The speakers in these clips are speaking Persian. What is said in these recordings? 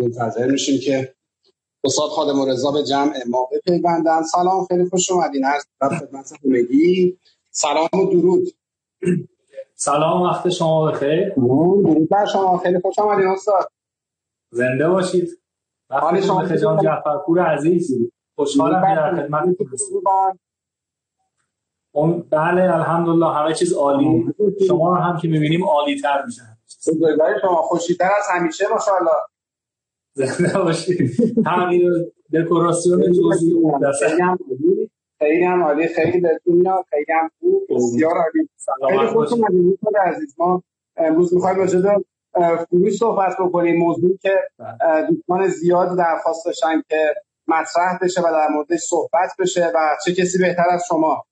منتظر میشیم که استاد خادم رضا به جمع ما بپیوندن. سلام خیلی خوش اومدین. از خدمت همگی. سلام و درود. سلام وقت شما بخیر درود بر شما. خیلی خوش آمدین استاد. زنده باشید. وقت شما بخیر جان جعفرپور عزیز. خوشحالم که در خدمتتون اون بله الحمدلله همه چیز عالی. شما رو هم که می‌بینیم عالی تر میشن شما خوشیتر از همیشه ماشاءالله. زنده باشید تغییر دکوراسیون جزئی اون خیلی هم عالی. خیلی بهتون میاد. خیلی هم خوب. بسیار عالی. خیلی خوش اومدید عزیز. ما امروز می‌خوایم راجع به فروش صحبت بکنیم. موضوعی که بله. دوستان زیاد درخواست داشتن که مطرح بشه و در موردش صحبت بشه و چه کسی بهتر از شما.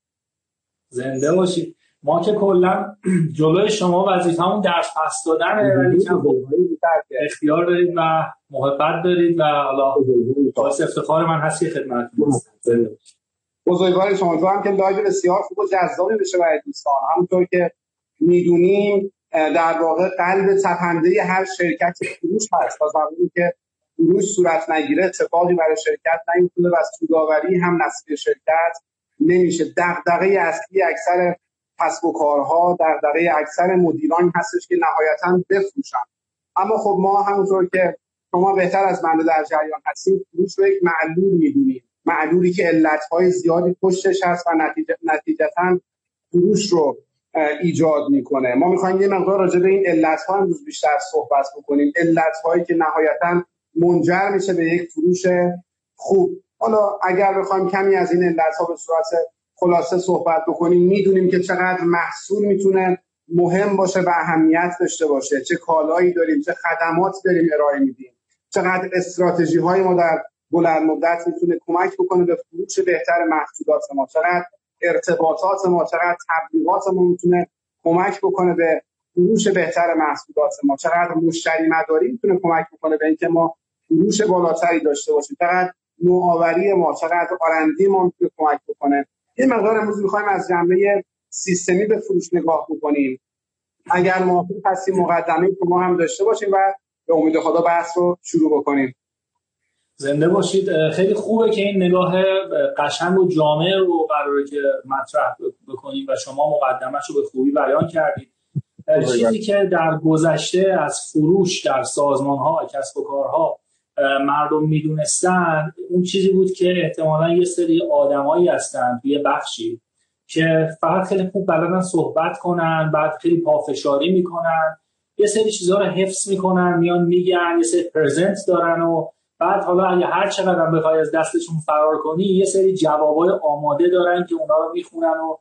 زنده باشید ما که کلا جلوی شما وظیفمون درس پس دادن اختیار دارید و محبت دارید و حالا باعث افتخار من هست که خدمتتون بزرگوار شما هم که live بسیار خوب و جذابی بشه برای دوستان. همونطور که می‌دونیم در واقع قلب تپنده هر شرکت فروش هست. تا زمانی که فروش صورت نگیره اتفاقی برای شرکت نمی‌تونه و سوداوری هم نصیب شرکت نمیشه. دغدغه اصلی اکثر کسب و کارها دغدغه اکثر مدیران هستش که نهایتا بفروشن. اما خب ما همونطور که شما بهتر از من در جریان هستید فروش رو یک معلول می‌دونیم. معلولی که علتهای زیادی پشتش هست و نتیجتا فروش رو ایجاد می‌کنه. ما می‌خوایم یه مقدار راجع به این علت ها امروز بیشتر صحبت بکنیم. علت هایی که نهایتا منجر میشه به یک فروش خوب. حالا اگر بخوایم کمی از این علت ها به صورت خلاصه صحبت بکنیم می‌دونیم که چقدر محصول می‌تونه مهم باشه و اهمیت داشته باشه. چه کالایی داریم چه خدمات داریم ارائه میدیم. چقدر استراتژی های ما در بلند مدت می‌تونه کمک بکنه به فروش بهتر محصولات ما. چقدر ارتباطات ما چقدر تبلیغات ما می‌تونه کمک بکنه به فروش بهتر محصولات ما. چقدر مشتری مداری می‌تونه کمک بکنه به اینکه ما فروش بالاتری داشته باشیم. چقدر نوآوری ما چقدر آرندی ما می‌تونه کمک بکنه. یه مقدار امروز می‌خوایم از جنبه سیستمی به فروش نگاه بکنیم. اگر موافق هستیم مقدمه ما هم داشته باشیم و به امید خدا بحث رو شروع بکنیم. زنده باشید. خیلی خوبه که این نگاه قشنگ و جامع رو قراره که مطرح بکنیم و شما مقدمش رو به خوبی بیان کردید. چیزی که در گذشته از فروش در سازمان ها کسب و کارها مردم می‌دونستن. اون چیزی بود که احتمالا یه سری آدمایی هستن توی بخشی که فقط خیلی خوب بلدن صحبت کنن بعد خیلی پافشاری می‌کنن. یه سری چیزها رو حفظ می‌کنن میان میگن یه سری پرزنت دارن و بعد حالا اگه هر چقدر بخوای از دستشون فرار کنی یه سری جوابای آماده دارن که اونا رو می‌خونن و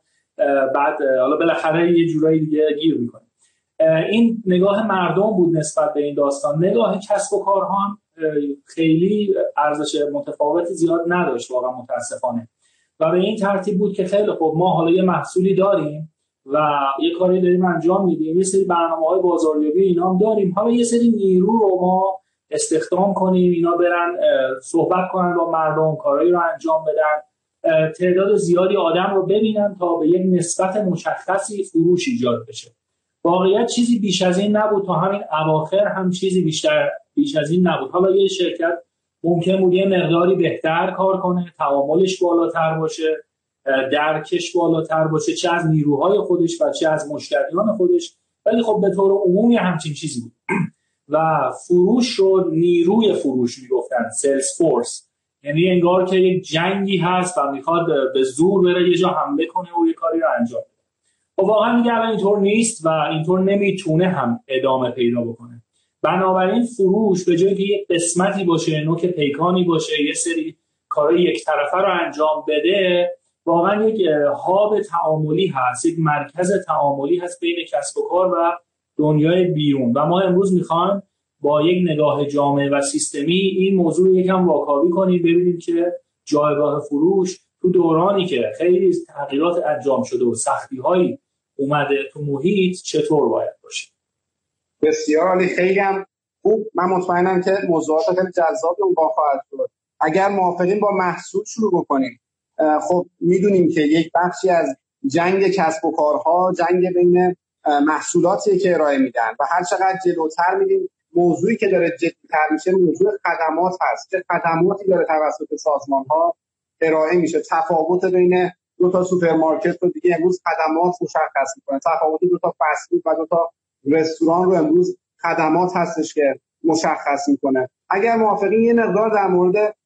بعد حالا بالاخره یه جورایی دیگه گیر می‌کنن. این نگاه مردم بود نسبت به این داستان. نگاه کسب و کارها خیلی ارزش متفاوتی زیاد نداشت واقعا متاسفانه. و به این ترتیب بود که خیلی خب ما حالا یه محصولی داریم و یه کاری داریم انجام میدیم یه سری برنامه های بازاریابی اینا هم داریم. حالا یه سری نیرو رو ما استخدام کنیم اینا برن صحبت کنن با مردم کارهایی رو انجام بدن. تعداد زیادی آدم رو ببینن تا به یک نسبت مشخصی فروش ایجاد بشه. واقعیت چیزی بیش از این نبود تا همین اواخر هم چیزی بیشتر بیش از این نبود. حالا یه شرکت ممکن بود یه مقداری بهتر کار کنه تعاملش بالاتر باشه درکش بالاتر باشه چه از نیروهای خودش و چه از مشتریان خودش. ولی خب به طور عمومی همچین چیزی بود. و فروش رو نیروی فروش می‌گفتن سلز فورس یعنی انگار که یک جنگی هست و می‌خواد به زور بره یه جا حمله کنه و یه کاری رو انجام بده. خب واقعا میگه اینطور نیست و اینطور نمی‌تونه هم ادامه پیدا بکنه. بنابراین فروش به جای که یک قسمتی باشه نوک پیکانی باشه یه سری کارهای یک طرفه رو انجام بده واقعا یک هاب تعاملی هست یک مرکز تعاملی هست بین کسب و کار و دنیای بیرون. و ما امروز می‌خوایم با یک نگاه جامع و سیستمی این موضوع رو یکم واکاوی کنیم ببینیم که جایگاه فروش تو دورانی که خیلی تغییرات انجام شده و سختی هایی اومده تو محیط چطور باید باشه. بسیار عالی خیلی هم خوب. من مطمئنم که موضوعات خیلی جذابی اون خواهد شد اگر موافقین با محصول شروع بکنیم. خب می‌دونیم که یک بخشی از جنگ کسب و کارها جنگ بین محصولاتی که ارائه میدن و هر چقدر جلوتر میدیم موضوعی که داره جدیتر میشه موضوع خدمات هست چه خدماتی داره توسط سازمان ها ارائه میشه. تفاوت بین دو تا سوپرمارکت رو دیگه امروز خدمات مشخص می‌کنه. تفاوت دو تا فست و دو تا رستوران رو امروز خدمات هستش که مشخص می‌کنه. اگر موافقین یه مقدار در مورد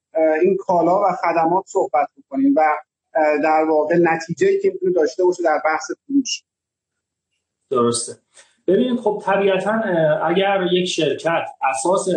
این کالا و خدمات صحبت بکنیم و در واقع نتیجه که می‌تونه داشته باشه در بحث فروش. درسته. ببینید خب طبیعتا اگر یک شرکت اساس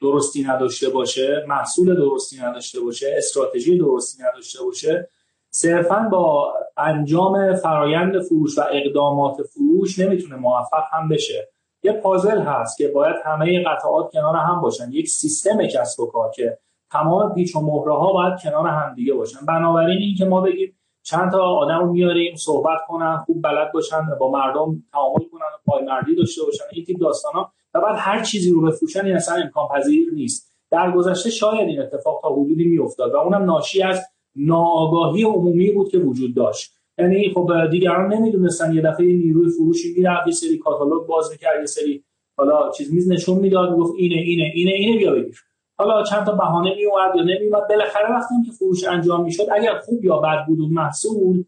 درستی نداشته باشه محصول درستی نداشته باشه استراتژی درستی نداشته باشه صرفا با انجام فرایند فروش و اقدامات فروش نمی‌تونه موفق هم بشه. یه پازل هست که باید همه قطعات کنار هم باشن. یک سیستم کسب و کار که تمام پیچ و مهره ها باید کنار هم دیگه باشن. بنابراین این که ما بگیم چند تا آدم رو میاریم صحبت کنن خوب بلد باشن با مردم تعامل کنن و پایمردی داشته باشن این تیپ داستان ها و بعد هر چیزی رو بفروشن این اصلا امکان پذیر نیست. در گذشته شاید این اتفاق تا حدودی میافتاد و اونم ناشی از ناآگاهی عمومی بود که وجود داشت. یعنی خب دیگران نمی‌دونستن یه دفعه نیروی فروشی می‌رفت یه سری کاتالوگ باز می‌کرد یه سری حالا چیز میز نشون می‌داد گفت اینه اینه اینه اینه بیا بگیر. حالا چند تا بهانه میومد یا نمیومد بالاخره وقتی که فروش انجام می‌شد اگر خوب یا بد بود اون محصول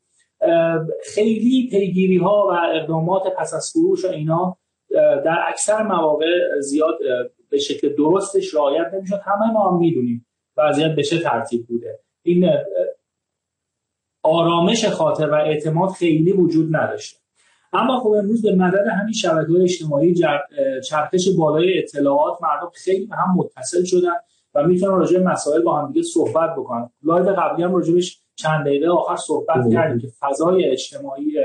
خیلی پیگیری ها و اقدامات پس از فروش و اینا در اکثر مواقع زیاد به شکل درستش رعایت نمی‌شد. همه ما هم می‌دونیم وضعیت به چه ترتیب بوده. این آرامش خاطر و اعتماد خیلی وجود نداشته. اما خب امروز به مدد همین شبکه اجتماعی چرخش بالای اطلاعات مردم خیلی هم متصل شدن و می‌تونن راجع مسائل با هم دیگه صحبت بکنن. لایو قبلی هم راجبش چند دقیقه آخر صحبت کردیم که فضای اجتماعی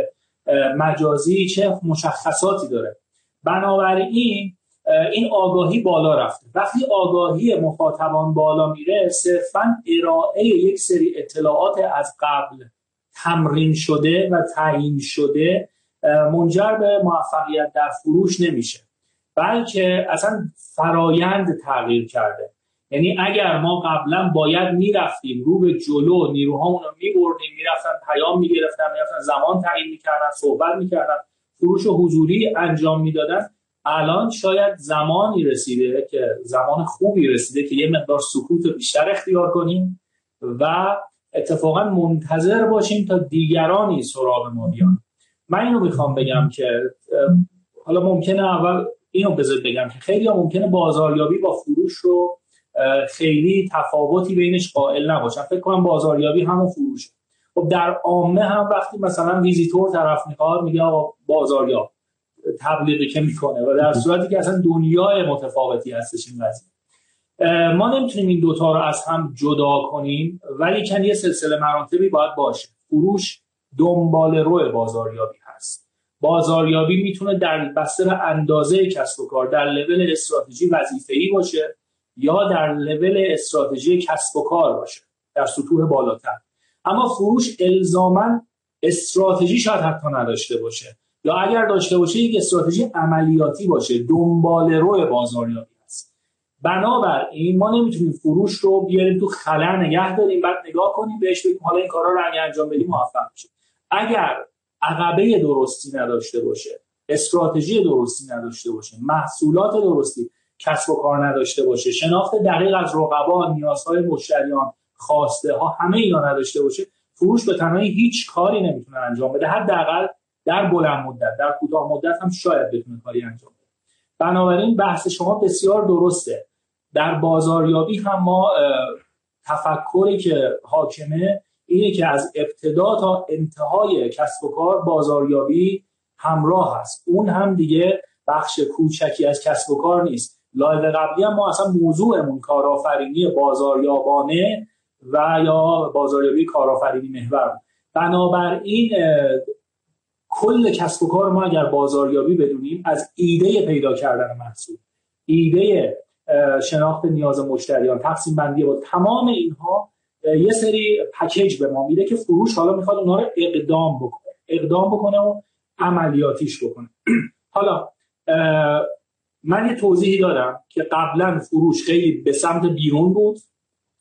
مجازی چه مشخصاتی داره. بنابراین این آگاهی بالا رفته. وقتی آگاهی مخاطبان بالا میره صرفا ارائه یک سری اطلاعات از قبل تمرین شده و تعیین شده منجر به موفقیت در فروش نمیشه. بلکه اصلا فرایند تغییر کرده. یعنی اگر ما قبلا باید می‌رفتیم رو به جلو نیروهامون رو میبردیم می‌رفتن پیام می‌گرفتن می‌رفتن زمان تعیین می‌کردن صحبت می‌کردن فروش حضوری انجام می‌دادن الان شاید زمانی رسیده که زمان خوبی رسیده که یه مقدار سکوت بیشتر اختیار کنیم و اتفاقا منتظر باشیم تا دیگرانی سراغ ما بیان. من اینو می‌خوام بگم که حالا ممکنه اول اینو بذار بگم که خیلی ممکنه بازاریابی با فروش رو خیلی تفاوتی بینش قائل نباشن. فکر کنم بازاریابی همون فروش خب در عامه هم وقتی مثلا ویزیتور طرف می‌خواد میگه آقا بازاریاب. تبلیغی که می‌کنه و در صورتی که اصلا دنیای متفاوتی هستش این قضیه ما نمی‌تونیم این دوتا رو از هم جدا کنیم ولی کن یه سلسله مراتبی باید باشه. فروش دنبال روی بازاریابی هست. بازاریابی می‌تونه در بستر اندازه کسب و کار در لول استراتژی وظیفه‌ای باشه یا در لول استراتژی کسب و کار باشه در سطوح بالاتر. اما فروش الزاما استراتژی شاید حتی نداشته باشه. یا اگر داشته باشه یک استراتژی عملیاتی باشه دنبال روی بازاریابی هست. بنابراین ما نمی‌تونیم فروش رو بیاریم تو خلا نگه داریم بعد نگاه کنیم بهش بگیم حالا این کارا رو اگه انجام بدیم موفق میشه اگر عقبه درستی نداشته باشه استراتژی درستی نداشته باشه محصولات درستی کسب و کار نداشته باشه شناخت دقیق از رقبا نیازهای مشتریان خواسته ها همه اینا نداشته باشه فروش به تنهایی هیچ کاری نمی‌تونه انجام بده. حداقل در بلند مدت در کوتاه مدت هم شاید بتونه کاری انجام بده. بنابراین بحث شما بسیار درسته. در بازاریابی هم ما تفکری که حاکمه اینه که از ابتدا تا انتهای کسب و کار بازاریابی همراه هست اون هم دیگه بخش کوچکی از کسب و کار نیست. لایو قبلی هم ما اصلا موضوعمون کارآفرینی بازاریابانه و یا بازاریابی کارآفرینی محور بنابراین کل کسب و کار ما اگر بازاریابی بدونیم از ایده پیدا کردن محصول ایده شناخت نیاز مشتریان تقسیم بندی با تمام اینها یه سری پکیج به ما میده که فروش حالا می‌خواد اونها رو اقدام بکنه اقدام بکنه و عملیاتیش بکنه. حالا من یه توضیحی دارم که قبلا فروش خیلی به سمت بیرون بود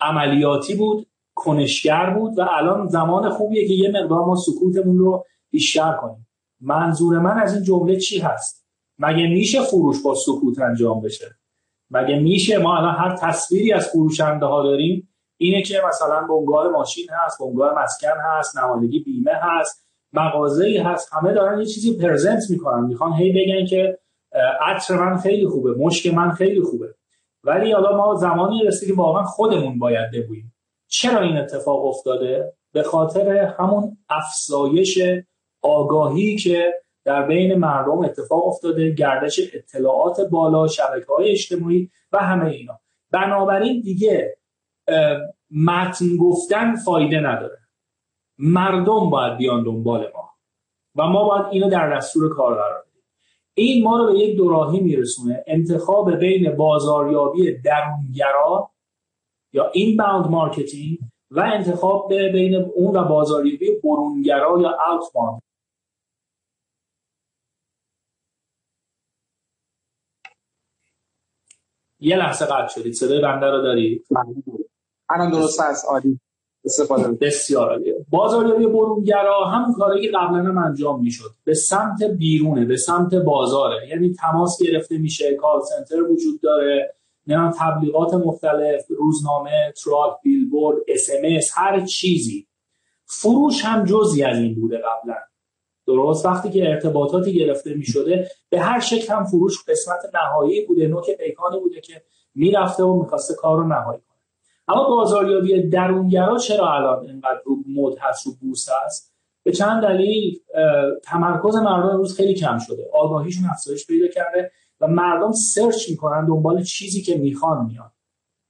عملیاتی بود کنشگر بود و الان زمان خوبیه که یه مقدار ما سکوتمون رو بیشتر کنیم. منظور من از این جمله چی هست؟ مگه میشه فروش با سکوت انجام بشه؟ مگه میشه ما الان هر تصویری از فروشنده ها داریم؟ اینه که مثلا بنگاه ماشین هست بنگاه مسکن هست نمایندگی بیمه هست مغازه‌ای هست همه دارن یه چیزی پرزنت می‌کنن. می‌خوان هی بگن که عطر من خیلی خوبه مشک من خیلی خوبه. ولی حالا ما زمانی رسید که واقعا خودمون باید بگوییم. چرا این اتفاق افتاده؟ به خاطر همون افزایش آگاهی که در بین مردم اتفاق افتاده گردش اطلاعات بالا شبکه های اجتماعی و همه اینا. بنابراین دیگه متن گفتن فایده نداره. مردم باید بیان دنبال ما و ما باید اینو در دستور کار قرار بدیم. این ما رو به یک دوراهی میرسونه. انتخاب بین بازاریابی درونگرا یا inbound marketing و انتخاب بین اون و بازاریابی برونگرا یا out یه لحظه قطع شدید. صدای بنده رو دارید؟ الان درست هست. عالی. استفاده بسیار عالی بازاریابی برونگرا همون کاری که قبلا هم انجام می‌شد. به سمت بیرونه به سمت بازاره. یعنی تماس گرفته میشه call center وجود داره. نه تبلیغات مختلف روزنامه تراکت بیلبورد SMS هر چیزی. فروش هم جزی از این بوده قبلا. درست. وقتی که ارتباطاتی گرفته می شده به هر شکل هم فروش قسمت نهایی بوده نوک پیکانی بوده که می‌رفته و می‌خواسته کار رو نهایی کنه. اما بازاریابی درونگرا چرا الان اینقدر رو مد هست رو بورس هست؟ به چند دلیل تمرکز مردم امروز خیلی کم شده. آگاهیشون افزایش پیدا کرده و مردم search می‌کنن دنبال چیزی که می‌خوان میان.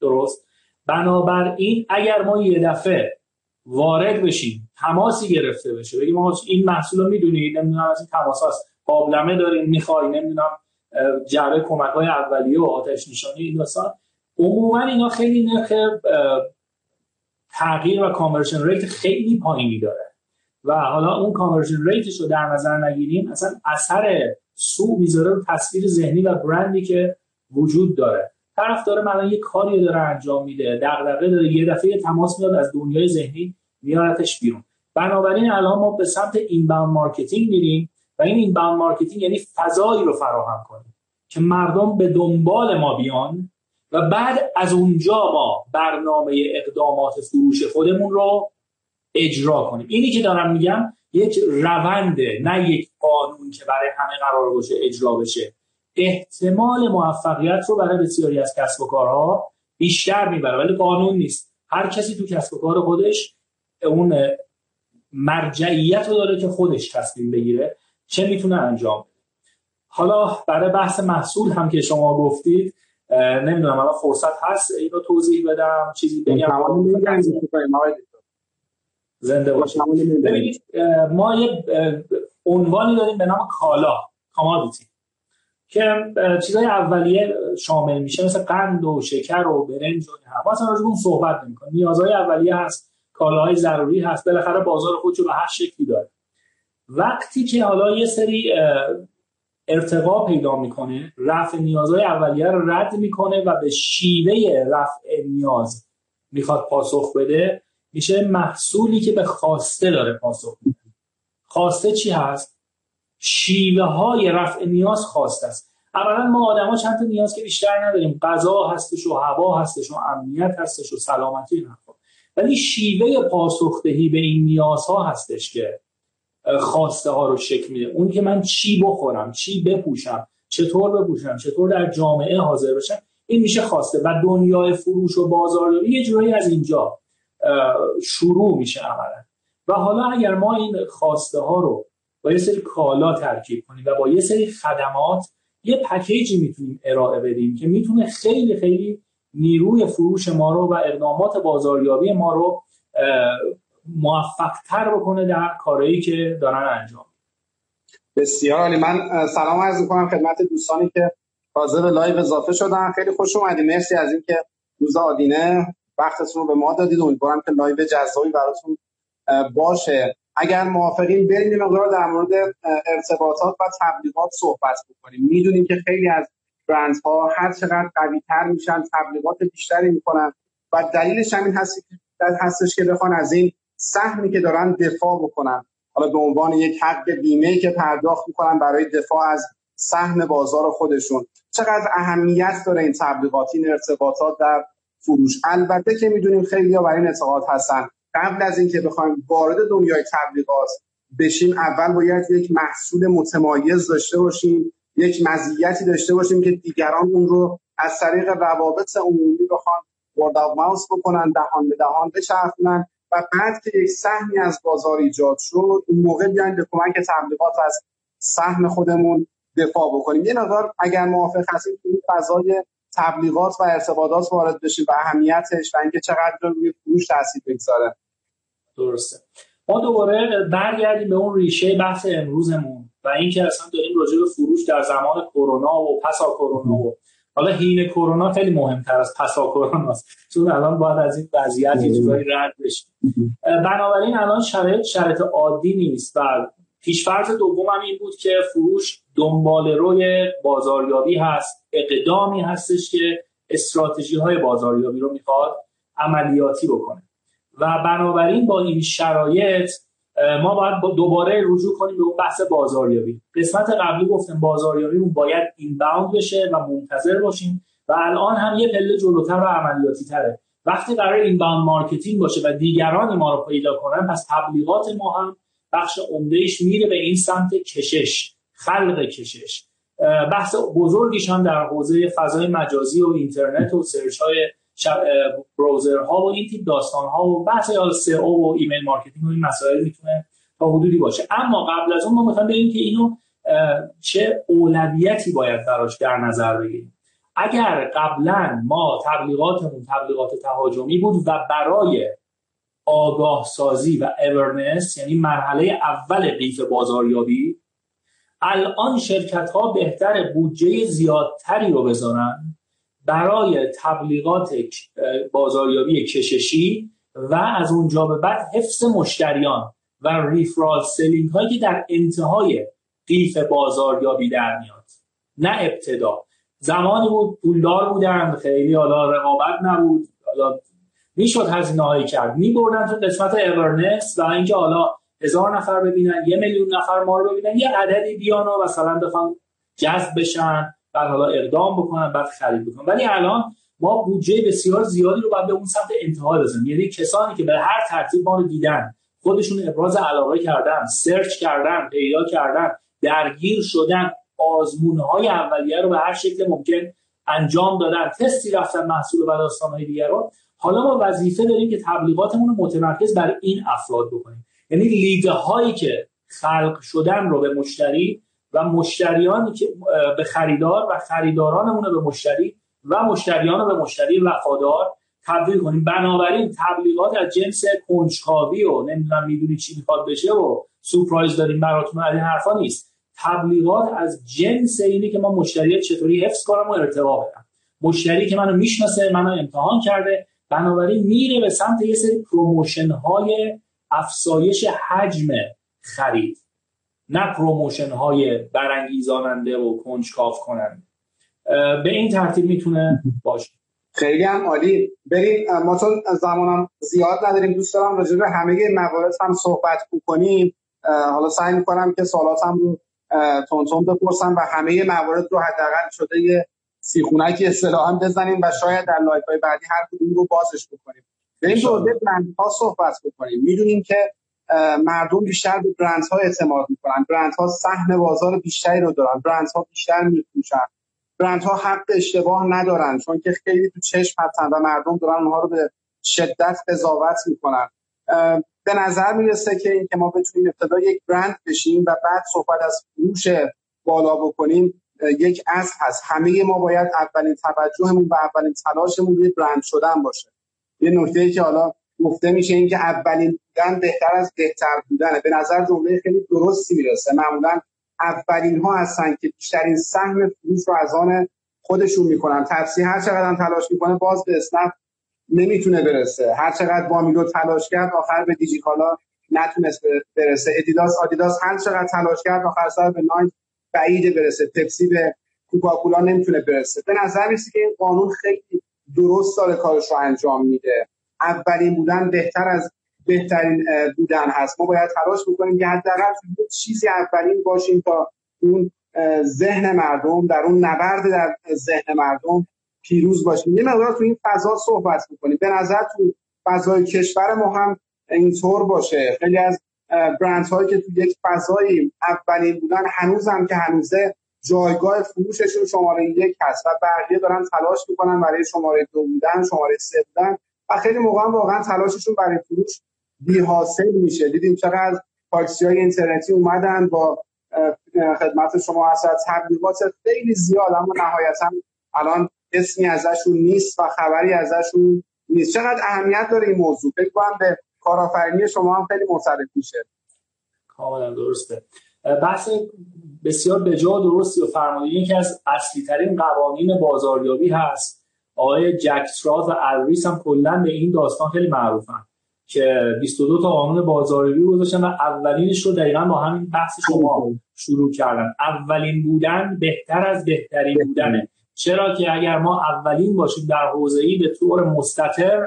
درست؟ بنابراین اگر ما یه دفعه وارد بشیم تماسی گرفته بشه. بگیم ما این محصول رو می‌دونید نمی‌دونم از این تماس هست قابلمه داریم می‌خوای نمی‌دونم جعبه کمک های اولیه و آتش نشانی این داستان عموما اینا خیلی نرخ تغییر و conversion rate خیلی پایینی داره. و حالا اون conversion rate ش رو در نظر نگیریم اصلا اثر سو می‌ذاره رو تصویر ذهنی و برندی که وجود داره. طرف داره مثلا یه کاری داره انجام میده. دغدغه داره. یه دفعه تماس میاد از دنیای ذهنی. میارتش بیرون. بنابراین الان ما به سمت inbound marketing میریم و این inbound marketing یعنی فضایی رو فراهم کنیم که مردم به دنبال ما بیان و بعد از اونجا ما برنامه اقدامات فروش خودمون رو اجرا کنیم. اینی که دارم میگم یک رونده نه یک قانون که برای همه قرار باشه اجرا بشه. احتمال موفقیت رو برای بسیاری از کسب و کارها بیشتر می‌بره ولی قانون نیست. هر کسی تو کسب و کار خودش اون مرجعیت رو داره که خودش تصمیم بگیره چه می‌تونه انجام بده. حالا برای بحث محصول هم که شما گفتید نمی‌دونم الان فرصت هست اینو توضیح بدم چیزی بگم؟ زنده باشید. ما یه عنوانی داریم به نام کالا کامادیتی که چیزهای اولیه شامل میشه مثل قند و شکر و برنج و ما اصلا راجع اون صحبت نمی‌کنیم. نیازهای اولیه هست. کالاهای ضروری هست. بالاخره بازار خودشو به هر شکلی داره. وقتی که حالا یه سری ارتقا پیدا می‌کنه رفع نیازهای اولیه رو رد می‌کنه و به شیوه رفع نیاز می‌خواد پاسخ بده میشه محصولی که به خواسته داره پاسخ میده خواسته چی هست؟ شیوه های رفع نیاز خواسته است. اولا ما آدما چند تا نیاز که بیشتر نداریم. غذا هستش و هوا هستش و امنیت هستش و سلامتی نه ولی شیوه پاسخدهی به این نیازها هستش که خواسته ها رو شکل میده. اون که من چی بخورم چی بپوشم چطور بپوشم چطور در جامعه حاضر بشم این میشه خواسته. و دنیای فروش و بازاریابی یه جورایی از اینجا شروع میشه عملا. و حالا اگر ما این خواسته ها رو با یه سری کالا ترکیب کنیم و با یه سری خدمات یه پکیجی می‌تونیم ارائه بدیم که می‌تونه خیلی خیلی نیروی فروش ما رو و اقدامات بازاریابی ما رو موفق تر بکنه در کارهایی که دارن انجام. بسیار عالی. من سلام عرض می‌کنم خدمت دوستانی که تازه به live اضافه شدن. خیلی خوش اومدید مرسی از اینکه روز آدینه وقتتون رو به ما دادید. امیدوارم که live جذابی براتون باشه. اگر موافقین بریم مقدار در مورد ارتباطات و تبلیغات صحبت بکنیم. می‌دونیم که خیلی از برند ها هر چقدر قوی تر میشن تبلیغات بیشتری می‌کنن. و دلیلش همین هست هستش که بخوان از این سهمی که دارن دفاع بکنن. حالا به عنوان یک حق بیمه که پرداخت می‌کنن برای دفاع از سهم بازار خودشون. چقدر اهمیت داره این تبلیغات این ارتباطات در فروش؟ البته که می‌دونیم خیلی ها برای این اعتقاد هستن. قبل از اینکه بخوایم وارد دنیای تبلیغات بشیم اول باید یک محصول متمایز داشته باشیم. یک مزیتی داشته باشیم که دیگران اون رو از طریق روابط عمومی بخوان ورد آف ماوس بکنن دهان به دهان بچرخونن و بعد که یک سهمی از بازار ایجاد شد اون موقع بیاین به کمک تبلیغات از سهم خودمون دفاع بکنیم. یه نظر اگر موافق هستید این فضای تبلیغات و ارتباطات وارد بشیم و اهمیتش و اینکه چقدر روی فروش تاثیر بگذاره. درسته. ما دوباره برگردیم به اون ریشه بحث امروزمون. و اینکه اصلا داریم راجع به فروش در زمان کرونا و پسا کرونا و حالا هین کرونا خیلی مهمتر از پسا کرونا است. چون الان باید از این وضعیت یه رد بشیم بنابراین الان شرایط شرایط عادی نیست و پیشفرض دومم این بود که فروش دنبال روی بازاریابی هست. اقدامی هستش که استراتژی های بازاریابی رو می‌خواد عملیاتی بکنه. و بنابراین با این شرایط ما باید دوباره رجوع کنیم به اون بحث بازاریابی. قسمت قبلی گفتم بازاریابیمون باید inbound بشه و منتظر باشیم و الان هم یه پله جلوتر و عملیاتی تره وقتی قرار inbound marketing باشه و دیگران ما رو پیدا کنن پس تبلیغات ما هم بخش عمدهش میره به این سمت کشش خلق کشش. بحث بزرگیش هم در حوزه فضای مجازی و اینترنت و search های ها و این تیپ داستان ها و بحث SEO و email marketing و این مسائل می‌تونه تا حدودی باشه. اما قبل از اون ما می‌خوایم ببینیم که اینو چه اولویتی باید براش در نظر بگیریم. اگر قبلا ما تبلیغاتمون تبلیغات تهاجمی بود و برای آگاه سازی و awareness یعنی مرحله اول قیف بازاریابی الان شرکت ها بهتر بودجه زیادتری رو بذارن برای تبلیغات بازاریابی کششی و از اونجا به بعد حفظ مشتریان و referral selling هایی که در انتهای قیف بازاریابی در میاد. نه ابتدا. زمانی بود پولدار بودن خیلی حالا رقابت نبود. حالا می‌شد هزینه هایی کرد. میبردن تو قسمت اورنس و اینکه حالا هزار نفر ببینن یه میلیون نفر ما رو ببینن یه عددی بیان و مثلا بخوام جذب بشن. بعد حالا اقدام بکنن بعد خرید بکنن. ولی الان ما بودجه بسیار زیادی رو باید به اون سمت انتها بزنیم. یعنی کسانی که به هر ترتیب ما رو دیدن خودشون ابراز علاقه کردن سرچ کردن پیدا کردن درگیر شدن آزمون های اولیه رو به هر شکل ممکن انجام دادن تستی رفتن محصول و داستان دیگر رو حالا ما وظیفه داریم که تبلیغاتمون رو متمرکز بر این افراد بکنیم. یعنی لیده هایی که خلق شدن رو به مشتری و مشتریانی که به خریدار و خریدارانمون رو به مشتری و مشتریان رو به مشتری وفادار تبدیل کنیم. بنابراین تبلیغات از جنس کنجکاوی و نمی‌دونم می‌دونی چی می‌خواد بشه و سورپرایز داریم براتون از این حرفا نیست. تبلیغات از جنس اینه که ما مشتری چطوری حفظ کنم و ارتباط بدم. مشتری که منو می‌شناسه منو امتحان کرده بنابراین میره به سمت یه سری promotion های افزایش حجم خرید. نه پروموشن های برانگیزاننده و کنجکاو کننده. به این ترتیب می‌تونه باشه. خیلی هم عالی. بریم ما چون زمانم زیاد نداریم دوست دارم راجع به همه موارد هم صحبت کنیم حالا سعی می‌کنم که سوالاتم رو تونتون بپرسم و همه موارد رو حداقل شده یه سیخونکی اصطلاحا بزنیم و شاید در live های بعدی هر کدوم رو بازش بکنیم. بریم درباره برند ها صحبت بکنیم. می‌دونیم که مردم بیشتر به برند ها اعتماد می‌کنن. برند ها سهم بازار بیشتری رو دارن. برند ها بیشتر میفروشن. برند ها حق اشتباه ندارن چون که خیلی تو چشم هستن و مردم دارن اونها رو به شدت قضاوت می‌کنن. به نظر می‌رسه که این که ما بتونیم ابتدا یک برند بشیم و بعد صحبت از فروش بالا بکنیم یک اصل هست. همه ما باید اولین توجهمون و اولین تلاشمون روی برند شدن باشه. یه نکته ای که حالا گفته میشه این که اولین بودن بهتر از بهتر بودنه. به نظر جمله خیلی درستی می‌رسه. معمولا اولین ها هستن که بیشترین سهم فروش رو از آن خودشون می‌کنن. تپسی هر چقدر تلاش می‌کنه باز به اسنپ نمی‌تونه برسه. هر چقدر بامیلو تلاش کرد آخر به دیجیکالا نتونست برسه. ادیداس آدیداس هر چقدر تلاش کرد آخر سر به نایک بعید برسه. پپسی به کوکاکولا نمی‌تونه برسه. به نظر میسه که این قانون خیلی درست داره کارش رو انجام میده. اولین بودن بهتر از بهترین بودن هست. ما باید تلاش بکنیم که حداقل چیزی اولین باشیم تا اون ذهن مردم در اون نبرد در ذهن مردم پیروز باشیم. یه مقدار تو این فضا صحبت می‌کنیم به نظر تو فضای کشور ما هم اینطور باشه. خیلی از برند هایی که تو یک فضایی اولین بودن هنوز هم که هنوزه جایگاه فروششون شماره یک هست و بقیه دارن تلاش می‌کنن برای شماره دو بودن شماره سه بودن. و خیلی موقع واقعا تلاششون برای فروش بی حاصل میشه. دیدیم چقدر تاکسی های اینترنتی اومدن با خدمت شما اصلا تبلیغات خیلی زیاد اما نهایتا الان اسمی ازشون نیست و خبری ازشون نیست. چقدر اهمیت داره این موضوع؟ فکر به کارآفرینی شما هم خیلی مرتبط میشه. کاملا درسته. بحث بسیار بجا درستی و فرمودین. یکی از اصلی ترین قوانین بازاریابی هست. آقای جک و الریس هم کلا به این داستان خیلی معروفن که 22 تا قانون بازاریابی گذاشتن و اولینش رو دقیقا با همین بحث شما شروع کردن. اولین بودن بهتر از بهترین بودنه. چرا که اگر ما اولین باشیم در ای به طور مستطر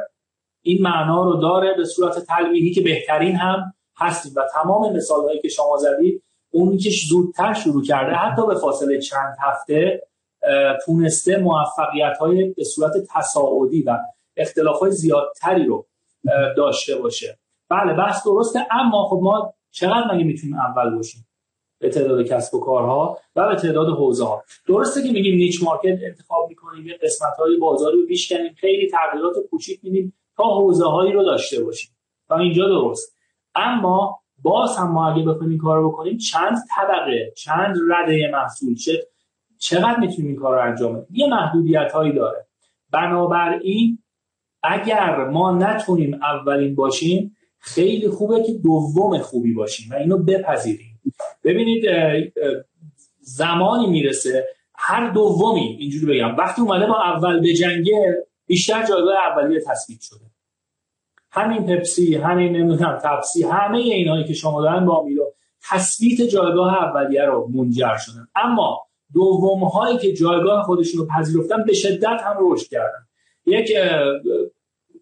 این معنا رو داره به صورت تلویحی که بهترین هم هستیم. و تمام مثال هایی که شما زدید اونی که زودتر شروع کرده حتی به فاصله چند هفته تونسته موفقیت های به صورت تصاعدی و اختلاف های زیادتری رو داشته باشه. بله بحث درسته اما خب ما چقدر مگه می‌تونیم اول باشیم به تعداد کسب و کارها و به تعداد حوزه ها درسته که میگیم نیچ مارکت انتخاب می‌کنیم یه قسمت های بازاری رو بیشکنیم خیلی تغییرات کوچیک میدیم تا حوزه هایی رو داشته باشیم. و اینجا درست. اما باز هم ما اگه بخوایم این کار بکنیم چند طبقه چند رده محصول چه چقدر می‌تونیم این کار رو انجام بدیم یه محدودیت هایی داره. بنابراین اگر ما نتونیم اولین باشیم خیلی خوبه که دوم خوبی باشیم و اینو بپذیریم. ببینید زمانی می‌رسه هر دومی اینجوری بگم وقتی اومده با اول به جنگه بیشتر جایگاه اولیه تثبیت شده. همین پپسی همین نمی‌دونم تپسی همه اینایی که شما دارن با میلو تثبیت جایگاه اولیه رو منجر شدن اما دوم هایی که جایگاه خودشون رو پذیرفتن به شدت هم رشد کردن. یک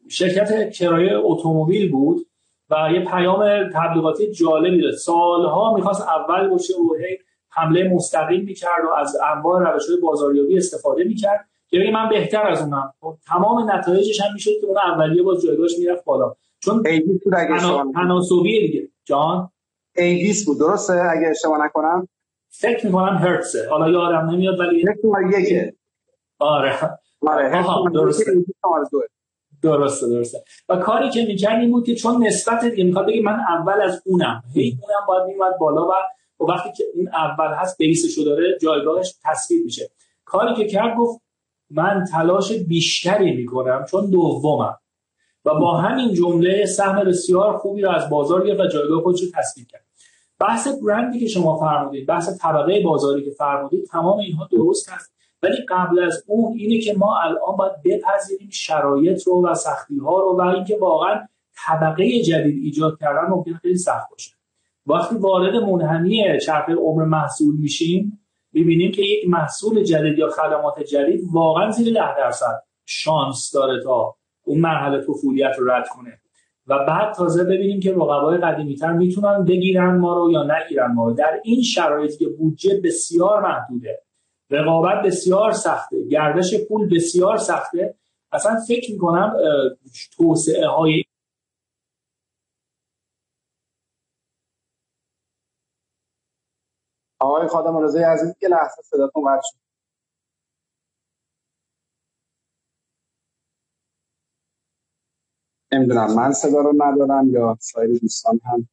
شرکت کرایه اتومبیل بود و یه پیام تبلیغاتی جالبی داد. سالها می‌خواست اول باشه و هی حمله مستقیم می‌کرد و از انواع روش بازاریابی استفاده می‌کرد که بگه من بهتر از اونم. خب تمام نتایجش هم می‌شد که اون اولیه باز جایگاهش می‌رفت بالا. چون تناسبی دیگه. جان؟ ایدیس بود. درسته؟ اگه اشتباه نکنم. فکر می‌کنم هرتسه حالا یادم نمیاد ولی فکر یکه. آره. آره درسته. درسته درسته. و کاری که می‌کرد این بود که چون نسبت دیگه می‌خواد بگه من اول از اونم. هی اونم باید میومد بالا و وقتی که اون اول هست بیسشو داره جایگاهش تصویر میشه. کاری که کرد گفت من تلاش بیشتری می‌کنم چون دومم. و با همین جمله سهم بسیار خوبی رو از بازار گرفت و جایگاه خودش رو تثبیت کرد. بحث برندی که شما فرمودید بحث طبقه بازاری که فرمودید تمام اینها درست هست. ولی قبل از اون اینه که ما الان باید بپذیریم شرایط رو و سختی ها رو و اینکه واقعا طبقه جدید ایجاد کردن ممکن خیلی سخت باشه. وقتی وارد منحنی چرخه عمر محصول میشیم می‌بینیم که یک محصول جدید یا خدمات جدید واقعا زیر ده درصد شانس داره تا اون مرحله طفولیت رو رد کنه. و بعد تازه ببینیم که رقبای قدیمیتر می‌تونن بگیرن ما رو یا نگیرن ما رو. در این شرایطی که بودجه بسیار محدوده رقابت بسیار سخته گردش پول بسیار سخته اصلا فکر می‌کنم توسعه های آقای خادم رضای عزیز که لحظه صداتون قطع شد. نمی‌دونم من صدا رو ندارم یا سایر دوستان هم؟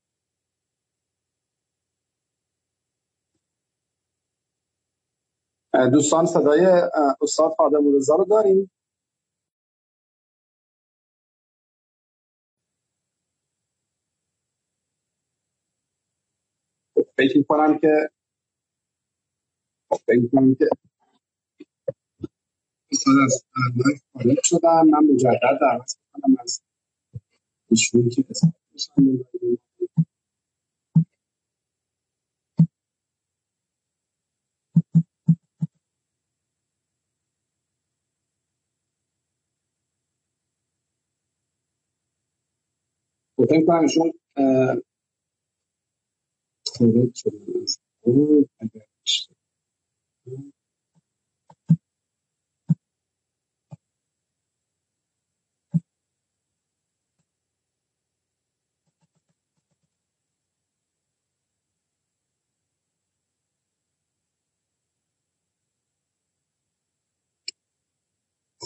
دوستان صدای استاد خادم رضا رو داریم فکر کنم که فکر کنم که استاد از خارج شدن. من مجدد دعوت کنم از ایشون که فکر کنم ایشون خارج شدن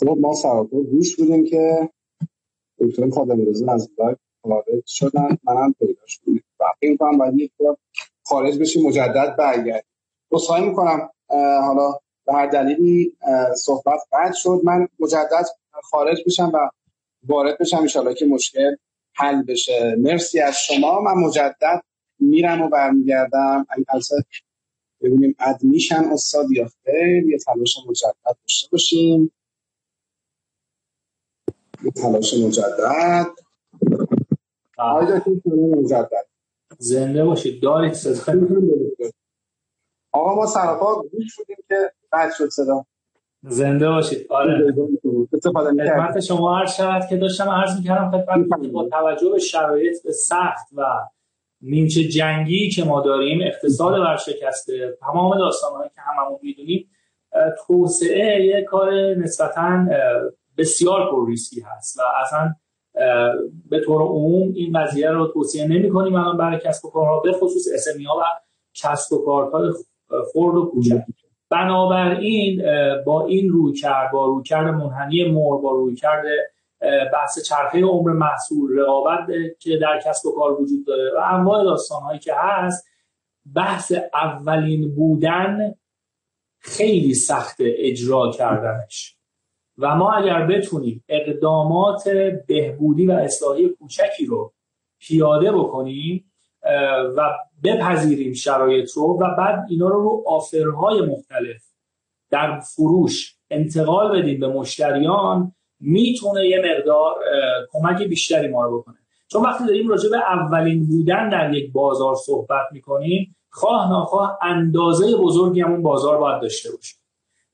خب ما سراپا گوش بودیم که دکتر خادم رضا از لایو خارج شدن. منم پیداش بودیم این کنم باید یک خارج بشیم مجدد برگرد اصخایی می‌کنم. حالا به هر دلیلی صحبت قطع شد. من مجدد خارج بشم و وارد بشم. انشالله که مشکل حل بشه. مرسی از شما. من مجدد میرم و برمیگردم. البته ببینیم ادمیشن استاد یا خیر یه تلاش مجدد داشته باشیم. تلاش مجدد. مجدد. زنده باشید. دارید آقا ما سراپا گوش شدیم که قد شد صدا. زنده باشید. آره. خدمت شما عرض شود که داشتم عرض می‌کردم خدمت با توجه به شرایط سخت و نیمچه جنگی که ما داریم اقتصاد ورشکسته تمام داستانهایی که هممون می‌دونیم توسعه یه کار نسبتا بسیار پر ریسکی هست و اصلا به طور عموم این قضیه رو توصیه نمی کنیم الان برای کسب و کارها به خصوص اسمی ها و کسب و کارهای خرد و کوچک. بنابراین با این روی کرد با روی کرد منحنی مور با روی کرد بحث چرخه عمر محصول رقابت که در کسب و کار وجود داره و انواع داستان هایی که هست بحث اولین بودن خیلی سخت اجرا کردنش. و ما اگر بتونیم اقدامات بهبودی و اصلاحی کوچکی رو پیاده بکنیم و بپذیریم شرایط رو و بعد اینا رو رو آفرهای مختلف در فروش انتقال بدیم به مشتریان می‌تونه یه مقدار کمک بیشتری ما رو بکنه. چون وقتی داریم راجع به اولین بودن در یک بازار صحبت می‌کنیم خواه ناخواه اندازه بزرگی همون بازار باید داشته باشیم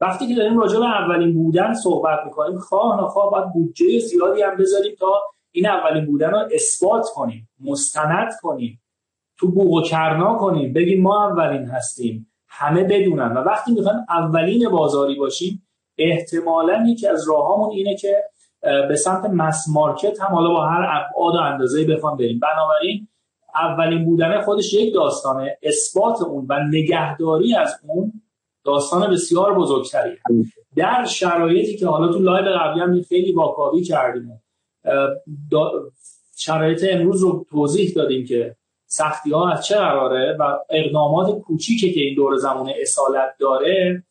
وقتی که داریم راجع به اولین بودن صحبت می‌کنیم خواه ناخواه باید بودجه زیادی هم بذاریم تا این اولین بودن رو اثبات کنیم مستند کنیم تو بوق و کرنا کنیم بگیم ما اولین هستیم همه بدونن. و وقتی می‌خوایم اولین بازاری باشیم احتمالا یکی از راهامون اینه که به سمت mass market هم حالا با هر ابعاد و اندازه بخوام بریم. بنابراین اولین بودن خودش یک داستانه اثبات اون و نگهداری از اون داستان بسیار بزرگتری در شرایطی که حالا تو live قبلی هم خیلی واکاوی کردیم شرایط امروز رو توضیح دادیم که سختی ها از چه قراره و اقدامات کوچیکی که این دور زمانه اصالت داره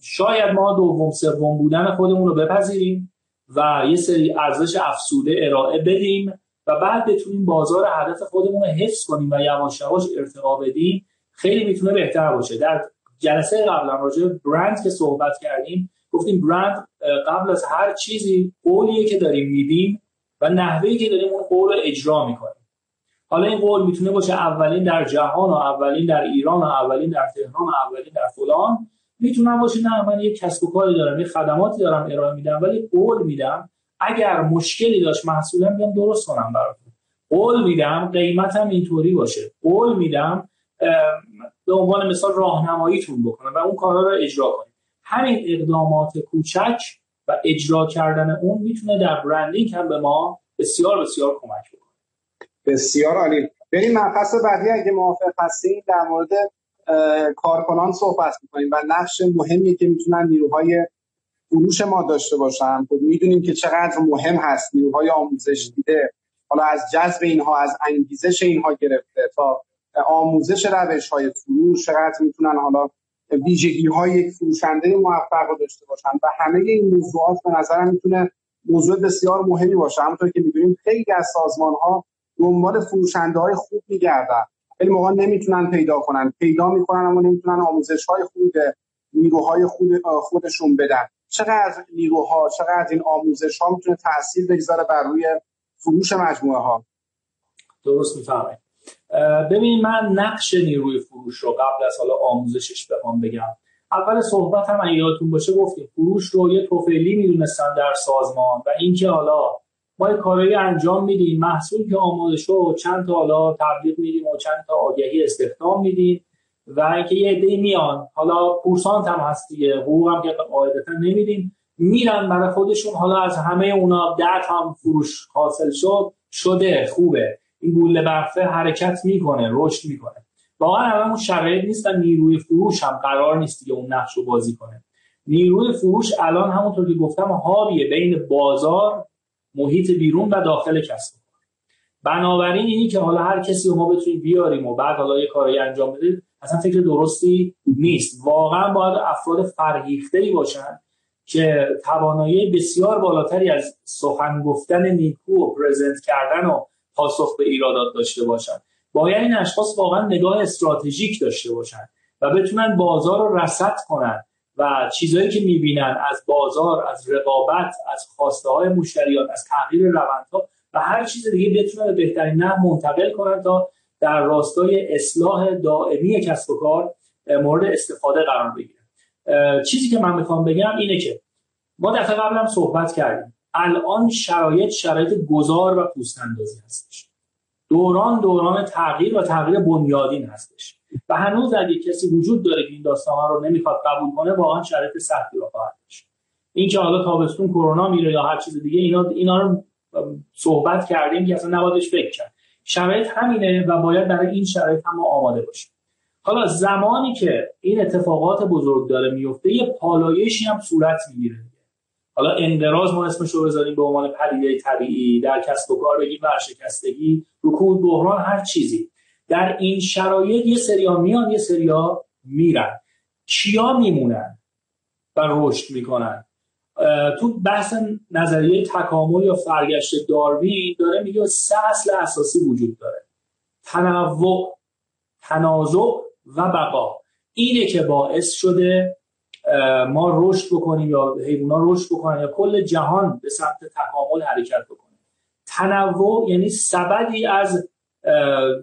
شاید ما دوم سوم بودن خودمون رو بپذیریم و یه سری ارزش افسوده ارائه بدیم و بعد بتونیم بازار هدف خودمون رو حفظ کنیم و یواش یواش ارتقا بدیم. خیلی می‌تونه بهتر باشه. در جلسه قبلا راجع برند که صحبت کردیم گفتیم برند قبل از هر چیزی قولیه که داریم میدیم و نحوهی که داریم اون قول رو اجرا می‌کنیم. حالا این قول می‌تونه باشه اولین در جهان و اولین در ایران و اولین در تهران و اولین در فلان. می‌تونم باشه نه من یک کسب و کاری دارم یه خدماتی دارم ارائه میدم ولی قول میدم اگر مشکلی داشت محصولم میگم درست کنم براتون. قول میدم قیمتم اینطوری باشه. قول میدم به عنوان مثال راهنماییتون بکنم و اون کارا رو اجرا کنیم. همین اقدامات کوچک و اجرا کردن اون می‌تونه در برندینگ هم به ما بسیار بسیار کمک بکنه. بسیار عالی. بریم مبحث بعدی اگه موافق هستین در مورد کارکنان صحبت می‌کنیم و نقش مهمی که می‌تونن نیروهای فروش ما داشته باشن. خب می‌دونیم که چقدر مهم هست نیروهای آموزش دیده. حالا از جذب اینها از انگیزش اینها گرفته تا آموزش روش های فروش چقدر می‌تونن حالا ویژگی های یک فروشنده موفق رو داشته باشن و همه این موضوعات به نظرم می‌تونه موضوع بسیار مهمی باشه. همونطور که می‌دونیم خیلی از سازمان ها دنبال فروشنده های خوب میگردن. خیلی موقع نمی‌تونن پیدا کنن. پیدا می‌کنن اما نمی‌تونن آموزش های خوب نیروهای خود خودشون بدن. چقدر نیروها چقدر این آموزش ها می‌تونه تاثیر بگذاره بر روی فروش مجموعه ها درست می‌فهمه ببینید من نقش نیروی فروش رو قبل از حالا آموزشش بخوام بگم. اول صحبت هم یادتون باشه گفتیم فروش رو یه توفیلی می‌دونستن در سازمان و اینکه حالا ما یه کارایی انجام میدیم محصول که آماده شد چند تا حالا تبلیغ میدیم و چند تا آگهی استخدام میدیم و اینکه یه عده میان. حالا پورسانت هم هست دیگه حقوق هم که قاعدتا نمیدیم. میرن برای خودشون حالا از همه اونا ده هم فروش حاصل شد شده خوبه. این گوله برفه حرکت می‌کنه رشد می‌کنه. واقعا اون شرایط نیست نیروی فروش هم قرار نیست که اون نقش رو بازی کنه. نیروی فروش الان همونطور که گفتم حاویه بین بازار محیط بیرون و داخل کسب بنابراین اینی که حالا هر کسی رو ما بتونیم بیاریم و بعد حالا یه کاری انجام بدیم اصلا فکر درستی نیست. واقعا باید افراد فرهیخته ای باشن که توانایی بسیار بالاتری از سخن گفتن نیکو و پرزنت کردن و پاسخ به ایرادات داشته باشن. باید این اشخاص واقعا نگاه استراتژیک داشته باشن و بتونن بازار رو رصد کنن و چیزهایی که می‌بینن از بازار از رقابت از خواسته های مشتریان از تغییر روندها و هر چیز دیگه بتونن به بهترین نحو منتقل کنن تا در راستای اصلاح دائمی کسب و کار مورد استفاده قرار بگیرن. چیزی که من می‌خوام بگم اینه که ما دفعه قبل هم صحبت کردیم. الان شرایط شرایط گذار و پوست اندازی هستش. دوران دوران تغییر و تغییر بنیادین هستش. و هنوز اگه کسی وجود داره که این داستان ها رو نمی‌خواد قبول کنه واقعا شرایط سختی رو خواهد داشت. این که حالا تابستون کرونا میره یا هر چیز دیگه اینا اینا رو صحبت کردیم که اصلا نبایدش فکر کرد. شرایط همینه و باید برای این شرایط هم ما آماده باشیم. حالا زمانی که این اتفاقات بزرگ داره میفته یه پالایشی هم صورت می‌گیره. حالا اندراز ما اسمش رو بذاریم به عنوان پدیده طبیعی در کسب و کار بگیم ورشکستگی رکود بحران هر چیزی. در این شرایط یه سریا میان یه سریا میرن. کیا میمونن و رشد می‌کنن؟ تو بحث نظریه تکامل یا فرگشت داروین داره میگه سه اصل اساسی وجود داره. تنوع تنازع و بقا. اینه که باعث شده ما رشد بکنیم یا حیوانات رشد بکنن یا کل جهان به سمت تکامل حرکت بکنه. تنوع یعنی سبدی از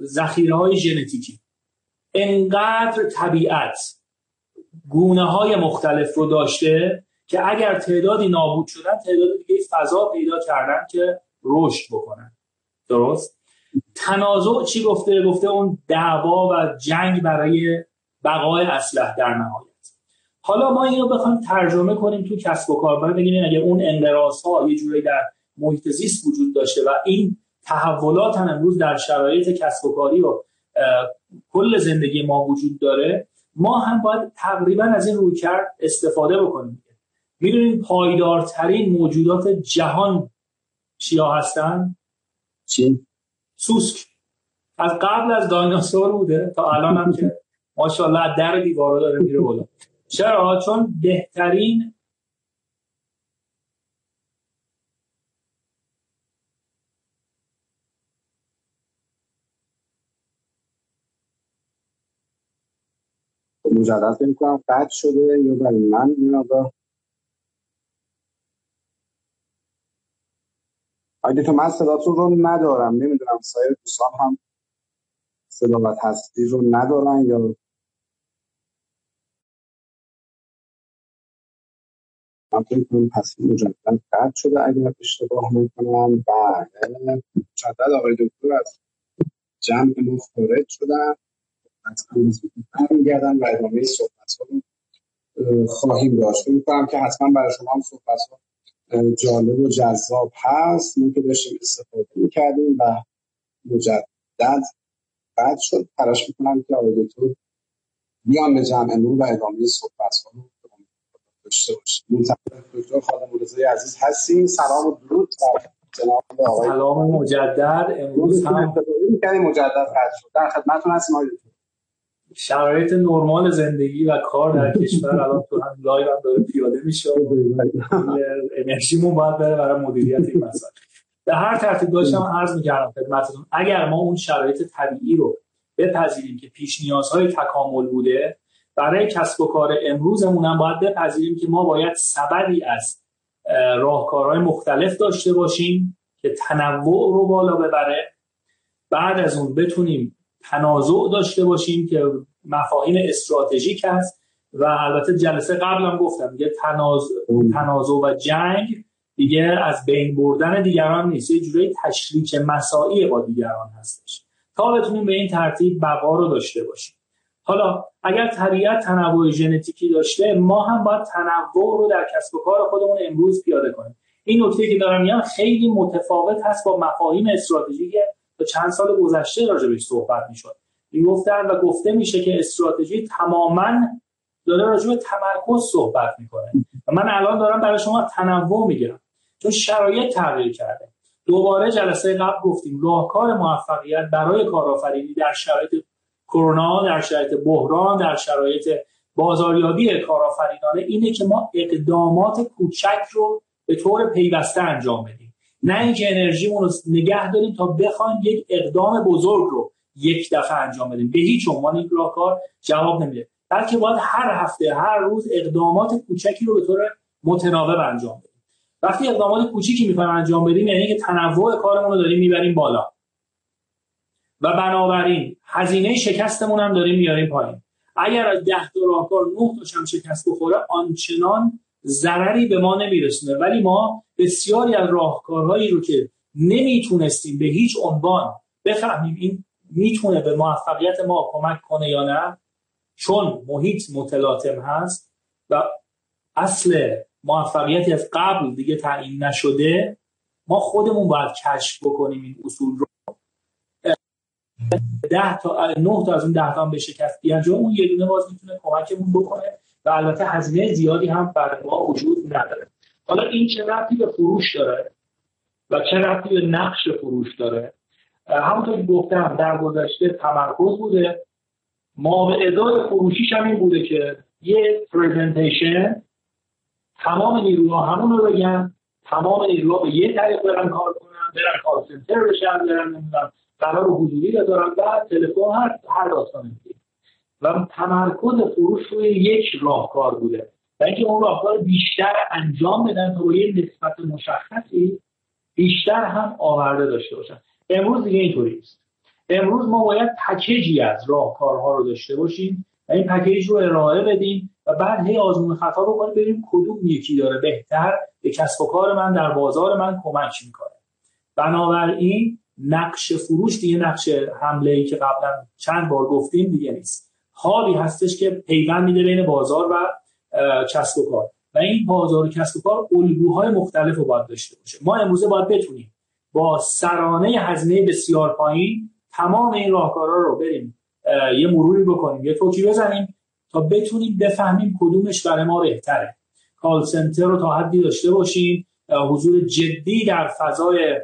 ذخیره های ژنتیکی. انقدر طبیعت گونه های مختلف رو داشته که اگر تعدادی نابود شدن تعداد دیگه فضا پیدا کردن که رشد بکنن. درست؟ تنازع چی گفته؟ گفته اون دعوا و جنگ برای بقای اسلحه در نهایت. حالا ما اینو بخوایم ترجمه کنیم تو کسب و کار بگیم اگه اون انقراض ها یه جوری در محیط زیست وجود داشته و این تحولات هم امروز در شرایط کسب و کاری و کل زندگی ما وجود داره ما هم باید تقریبا از این روی کرد استفاده بکنیم می‌دونید پایدارترین موجودات جهان چیا هستن؟ چی؟ سوسک از قبل از دایناسور بوده تا الان هم که ماشاءالله در دیوارو داره میره بالا چرا؟ چون بهترین مجدد فکر کنم قطع شده یا برای من این اگه تو من صداتون رو ندارم. نمی‌دونم سایر دوستان هم صدا و تصویر رو ندارن یا من فکر کنم تصویر مجدد قطع شده اگر اشتباه می‌کنم بله. مجدد آقای دکتر از جمع ما خارج شدن. از برمیگردن و ادامه صحبت ها خواهیم داشت. می‌کنم که حتما برای شما هم صحبت ها جالب و جذاب هست. ما که داشتیم استفاده می‌کردیم و مجدد بعد شد. تلاش می‌کنم که آقای دکتر بیان به جمع امروز و ادامه صحبت ها رو داشته باشیم. دکتر خادم رضای عزیز هستیم. سلام و درود جناب آقای سلام مجدد. امروز هم مجدد قطع شد. در خدمتتون هستیم آقای دکتر. شرایط نرمال زندگی و کار در کشور الان تو هم live هم داره پیاده میشه انرژیمون باید بره برای مدیریت این مسائل به هر ترتیب داشتم عرض می‌کردم خدمتتون اگر ما اون شرایط طبیعی رو بپذیریم که پیش نیازهای تکامل بوده برای کسب و کار امروزمون هم باید بپذیریم که ما باید سبدی از راهکارهای مختلف داشته باشیم که تنوع رو بالا ببره. بعد از اون بتونیم تنازع داشته باشیم که مفاهیم استراتژیک هست. و البته جلسه قبلم گفتم دیگه تنازع, تنازع و جنگ دیگه از بین بردن دیگران نیست. یه جوری تشریک مساعی با دیگران هستش. تا بتونیم به این ترتیب بقا رو داشته باشیم. حالا اگر طبیعت تنوع ژنتیکی داشته ما هم باید تنوع رو در کسب و کار خودمون امروز پیاده کنیم. این نکته که دارم میگم خیلی متفاوت هست با مفاهیم استراتژیک تا چند سال گذشته راجع بهش صحبت می‌شد. می‌گفتن و گفته میشه که استراتژی تماما داره راجع به تمرکز صحبت می‌کنه. و من الان دارم برای شما تنوع میگم چون شرایط تغییر کرده. دوباره جلسه قبل گفتیم راهکار موفقیت برای کارآفرینی در شرایط کرونا در شرایط بحران در شرایط بازاریابی کارآفرینانه اینه که ما اقدامات کوچک رو به طور پیوسته انجام بدیم. نه اینکه انرژیمون رو نگه داریم تا بخوایم یک اقدام بزرگ رو یک دفعه انجام بدیم. به هیچ عنوان این راهکار جواب نمیده. بلکه باید هر هفته هر روز اقدامات کوچکی رو به طور متناوب انجام بدیم. وقتی اقدامات کوچیکی می‌خوایم انجام بدیم یعنی که تنوع کارمون رو داریم می‌بریم بالا. و بنابراین هزینه شکستمون هم داریم میاریم پایین. اگر از ده تا راهکار نه تاش شکست بخوره آنچنان ضرری به ما نمیرسونه. ولی ما بسیاری از راهکارهایی رو که نمی‌تونستیم به هیچ عنوان بفهمیم این می‌تونه به موفقیت ما کمک کنه یا نه؟ چون محیط متلاطم هست و اصل موفقیتی از قبل دیگه تعیین نشده ما خودمون باید کشف بکنیم این اصول رو. ده تا نه تا از اون ده تا هم به شکست بیانجام اون یه دونه باز می‌تونه کمکمون بکنه و البته هزینه زیادی هم برای ما وجود نداره. حالا این چه ربطی به فروش داره و چه ربطی به نقش فروش داره؟ همونطور که گفتم در گذشته تمرکز بوده. ما به ازای فروشیش هم این بوده که یه پریزنتیشن تمام نیروها همون رو بگن تمام نیروها به یه طریق برن کار کنن برن کار سنتر بشن برن نمی‌دونم قرار حضوری دارن بعد تلفن هر هر داستان و تمرکز فروش روی یک راهکار بوده. و اینکه اون راهکار بیشتر انجام بدن تا با یه نسبت مشخصی بیشتر هم آورده داشته باشن. امروز دیگه اینطوری است امروز ما باید پکیجی از راهکارها رو داشته باشیم و این پکیج رو ارائه بدیم و بعد هی آزمون خطا بکنیم ببینیم کدوم یکی داره بهتر به کسب و کار من در بازار من کمک می‌کنه. بنابراین نقش فروش دیگه نقش حمله ای که قبلا چند بار گفتیم دیگه نیست. حالی هستش که پیوند میده بین بازار و کسب و کار. و این بازار و کسب و کار الگوهای مختلف رو باید داشته باشه. ما امروزه باید بتونیم با سرانه هزینه بسیار پایین تمام این راهکارها رو بریم یه مروری بکنیم یه توکی بزنیم تا بتونیم بفهمیم کدومش برای ما بهتره. کال سنتر رو تا حدی داشته باشیم. حضور جدی در فضای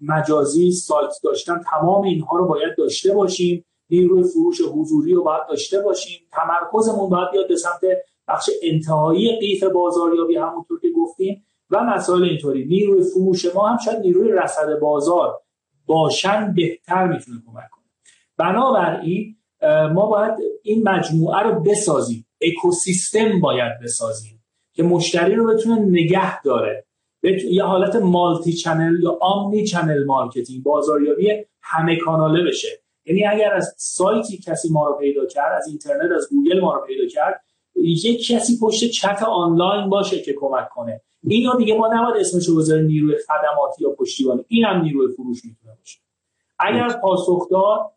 مجازی سایت داشتن تمام اینها رو باید داشته باشیم. نیروی فروش حضوری رو باید داشته باشیم. تمرکزمون باید بیاد به سمت بخش انتهایی قیف بازاریابی همونطور که گفتیم و مسائل اینطوری. نیروی فروش ما هم شاید نیروی رصد بازار باشن بهتر می‌تونه کمک کنه. بنابراین ما باید این مجموعه رو بسازیم. اکوسیستم باید بسازیم که مشتری رو بتونه نگه داره. یه حالت multi-channel یا omni-channel marketing بازاریابی همه کاناله بشه. یعنی اگر از سایتی کسی ما رو پیدا کرد از اینترنت از گوگل ما رو پیدا کرد یک کسی پشت چت آنلاین باشه که کمک کنه. اینو دیگه ما نباید اسمش رو بذاریم نیروی خدماتی یا پشتیبانی این هم نیروی فروش می‌تونه باشه. اگر پاسخدار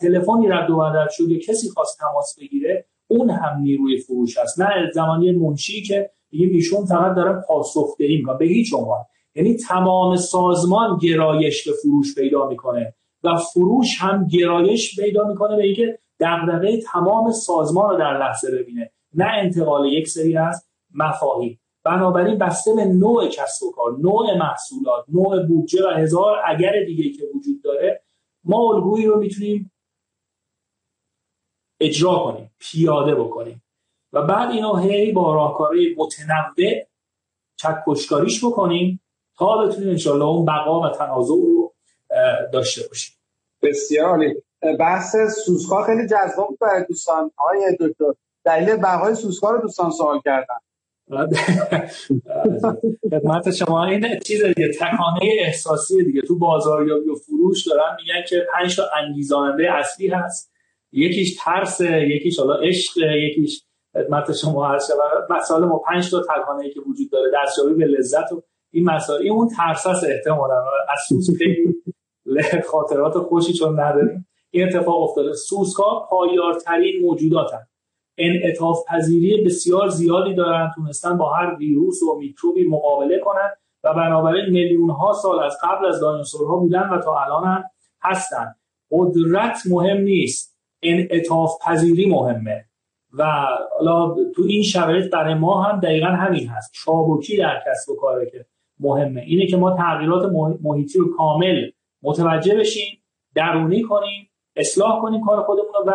تلفنی رد و بدل شد یا کسی خواست تماس بگیره اون هم نیروی فروش هست نه زمانی منشی که دیگه ایشون فقط داره پاسخدهی می‌کنه به هیچ عنوان. یعنی تمام سازمان گرایش به فروش پیدا می‌کنه و فروش هم گرایش پیدا می‌کنه به اینکه دغدغه تمام سازمان رو در لحظه ببینه. نه انتقال یک سری از مفاهیم. بنابراین بسته به نوع کسب و کار نوع محصولات نوع بودجه و هزار اگر دیگه که وجود داره ما الگویی رو می‌تونیم اجرا کنیم پیاده بکنیم. و بعد اینو هی با راهکارهای متنوع چکشکاریش بکنیم تا بتونیم انشالله اون بقا و تنازع رو داشته باشیم. بسیار عالی. بحث سوسکار خیلی جذاب بود برای دوستان. آقای دکتر دلیل بقای سوسکار رو دوستان سوال کردن. خدمت شما این چیز دیگه تکانه احساسی دیگه. تو بازاریابی و فروش دارن میگن که پنج تا انگیزاننده اصلی هست. یکیش ترس یکیش حالا عشق یکیش خدمت شما هست مسائل ما پنج تا تکانه ای که وجود داره. دستیابی به لذت و این مسائل این اون ترس است احتمالاً. از سوس خیلی خاطرات خوشی چون نداریم. این اتفاق افتاده. سوسکا پایارترین موجودات انعطاف پذیری بسیار زیادی دارن. تونستن با هر ویروس و میکروبی مقابله کنن و بنابراین میلیون ها سال از قبل از دایناسورها بودن و تا الان هستن. قدرت مهم نیست. انعطاف پذیری مهمه. و حالا تو این شرایط برای ما هم دقیقا همین هست. چابکی در کسب و کاره که مهمه. اینه که ما تغییرات محیطی رو کامل متوجه بشیم درونی کنیم اصلاح کنیم کار خودمون رو و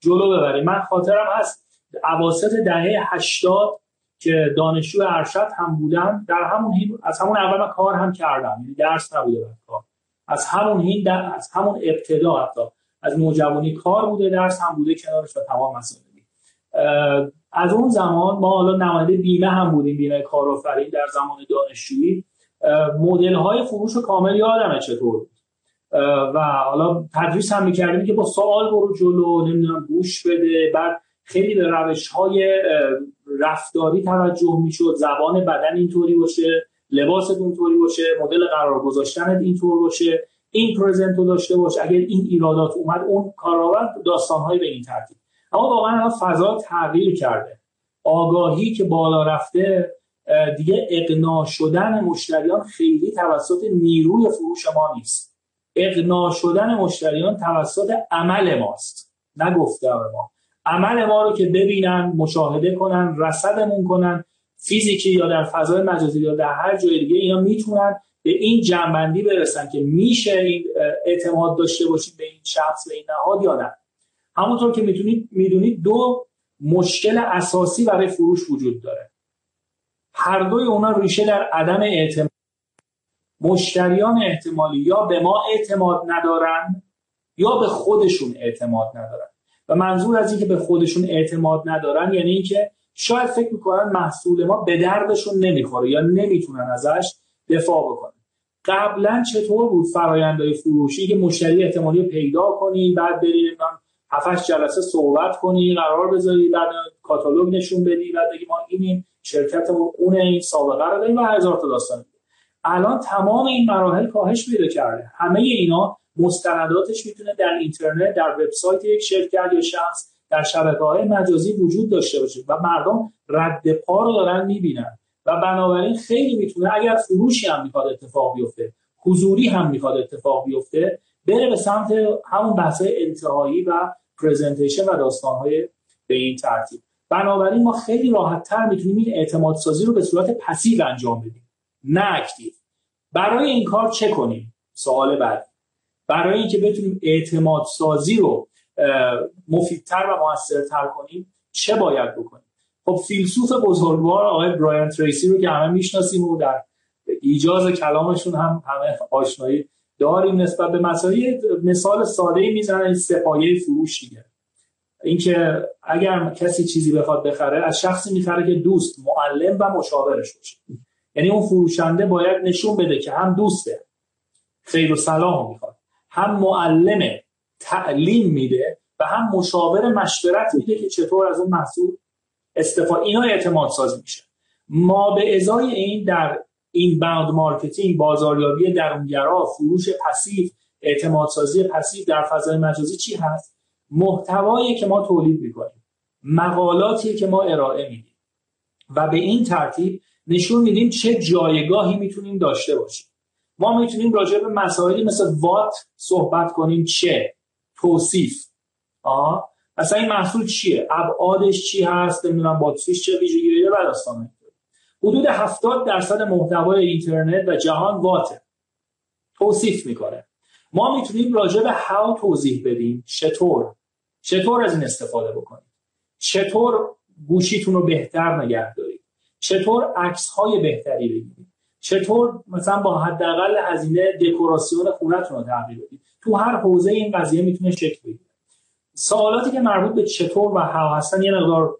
جلو ببریم. من خاطرم هست اواسط دهه 80 که دانشجو ارشد هم بودم در همون از همون اول من کار هم کردم. یعنی درس نبوده کار. از همون هین از همون ابتدا حتی. از نوجوانی کار بوده درس هم بوده کنارش و تمام مسائل. از اون زمان ما حالا نماینده بیمه هم بودیم بیمه کارآفرین در زمان دانشجویی. مدل های فروش کامل یادمه چطور بود. و حالا تدریس هم می‌کردیم که با سوال برو جلو نمی‌دونم گوش بده. بعد خیلی به روش های رفتاری توجه می‌شد. زبان بدن اینطوری باشه لباست اونطوری باشه مدل قرار گذاشتن اینطور باشه این پرزنت داشته باشه اگر این ایرادات اومد اون کارآور داستانهایی به این ترتیب. اما واقعا فضا تغییر کرده. آگاهی که بالا رفته دیگه اقناع شدن مشتریان خیلی توسط نیروی فروش ما نیست. اقناع شدن مشتریان توسط عمل ماست. نه گفتار ما. عمل ما رو که ببینن مشاهده کنن رصدمون کنن فیزیکی یا در فضای مجازی یا در هر جای دیگه اینا می‌تونن به این جنبندی برسن که میشه این اعتماد داشته باشید به این شخص به این نهاد یا نه. همونطور که می‌تونید می‌دونید دو مشکل اساسی برای فروش وجود داره. هر دوی اونا ریشه در عدم اعتماد مشتریان احتمالی یا به ما اعتماد ندارن یا به خودشون اعتماد ندارن. و منظور از اینکه به خودشون اعتماد ندارن یعنی اینکه شاید فکر می‌کنن محصول ما به دردشون نمی‌خوره یا نمی‌تونن ازش دفاع بکنن. قبلا چطور بود فرایندهای فروشی که مشتری احتمالی پیدا کنی بعد بریم هفتش جلسه صحبت کنی قرار بذاری بعد کاتالوگ نشون بدی بعد بگی ما اینیم شرکتمون اون این سابقه رو داریم و هزار تا داستان. الان تمام این مراحل کاهش پیدا کرده. همه اینا مستنداتش می‌تونه در اینترنت در وبسایت یک شرکت یا شخص در شبکه های مجازی وجود داشته باشه و مردم رد پا رو دارن می‌بینن. و بنابراین خیلی می‌تونه اگر فروشی هم می‌خواد اتفاق بیفته حضوری هم می‌خواد اتفاق بیفته بره به سمت همون بحث انتهایی و presentation و داستانهای به این ترتیب. بنابراین ما خیلی راحت تر می‌تونیم این اعتماد سازی رو به صورت passive انجام بدیم. نه active. برای این کار چه کنیم؟ سوال بعد برای اینکه بتونیم اعتماد سازی رو مفیدتر و موثرتر کنیم چه باید بکنیم؟ خب فیلسوف بزرگوار آقای برایان تریسی رو که همه می‌شناسیم و در ایجاز کلامشون هم همه آشنایی داریم نسبت به مسائل مثال ساده ای می‌زنن سپایه فروش دیگه. اینکه اگر کسی چیزی بخواد بخره از شخصی می‌خره که دوست معلم و مشاورش باشه. یعنی اون فروشنده باید نشون بده که هم دوسته خیر و صلاح می‌خواد. هم معلم تعلیم میده و هم مشاور مشورت میده که چطور از اون محصول استفاده اینا اعتماد سازی میشه. ما به ازای این در inbound marketing بازاریابی درونگرا فروش passive اعتماد سازی passive در فضای مجازی چی هست؟ محتوایی که ما تولید می‌کنیم مقالاتی که ما ارائه میدیم. و به این ترتیب نشون میدیم چه جایگاهی می‌تونیم داشته باشیم. ما می‌تونیم راجع به مسائلی مثل what صحبت کنیم چه؟ توصیف. آه مثلا این محصول چیه؟ ابعادش چی هست؟ نمی‌دونم باتریش چه ویژگی و داستانه حدود 70 درصد محتوای اینترنت و جهان واته توصیف می‌کنه. ما می‌تونیم راجع به هاو توضیح بدیم. چطور؟ چطور از این استفاده بکنید چطور گوشیتون رو بهتر نگه دارید؟ چطور عکس های بهتری بگیرید؟ چطور مثلا با حداقل هزینه دکوراسیون خونتون رو تغییر بدید؟ تو هر حوزه این قضیه می‌تونه شکل بگیره. سوالاتی که مربوط به چطور و هاو هستن یه مقدار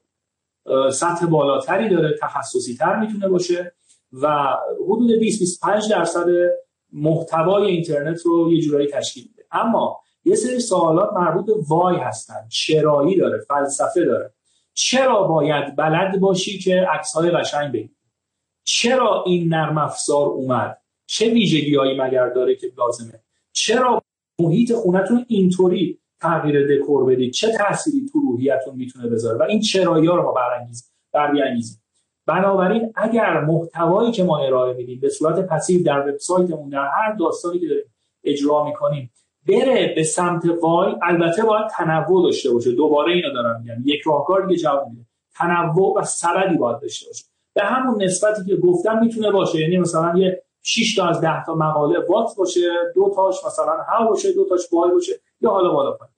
سطح بالاتری داره تخصصی تر می‌تونه باشه و حدود 20 25 درصد محتوای اینترنت رو یه جورایی تشکیل میده. اما یه سری سوالات مربوط به وای هستن چرایی داره فلسفه داره. چرا باید بلد باشی که عکس های قشنگ بگیری چرا این نرم افزار اومد؟ چه ویژگیهایی مگر داره که لازمه؟ چرا محیط خونتون اینطوری؟ تغییر دکور بدید چه تأثیری تو روحیتون می‌تونه بذاره؟ و این چرایی ها رو ما برانگیز برانگیزیم بنابراین اگر محتوایی که ما ارائه میدیم به صورت پسیو در وبسایتمون در هر داستانی که داریم اجرا می‌کنیم بره به سمت وای البته باید تنوع داشته باشه. دوباره اینو دارم میگم. یک راهکار دیگه جواب میده. تنوع و سبدی باید داشته باشه. به همون نسبتی که گفتم می‌تونه باشه. یعنی مثلا یه 6 تا از 10 تا مقاله وات باشه دو تاش مثلا ها باشه دو تاش وای باشه. یا حالا بالا پایین.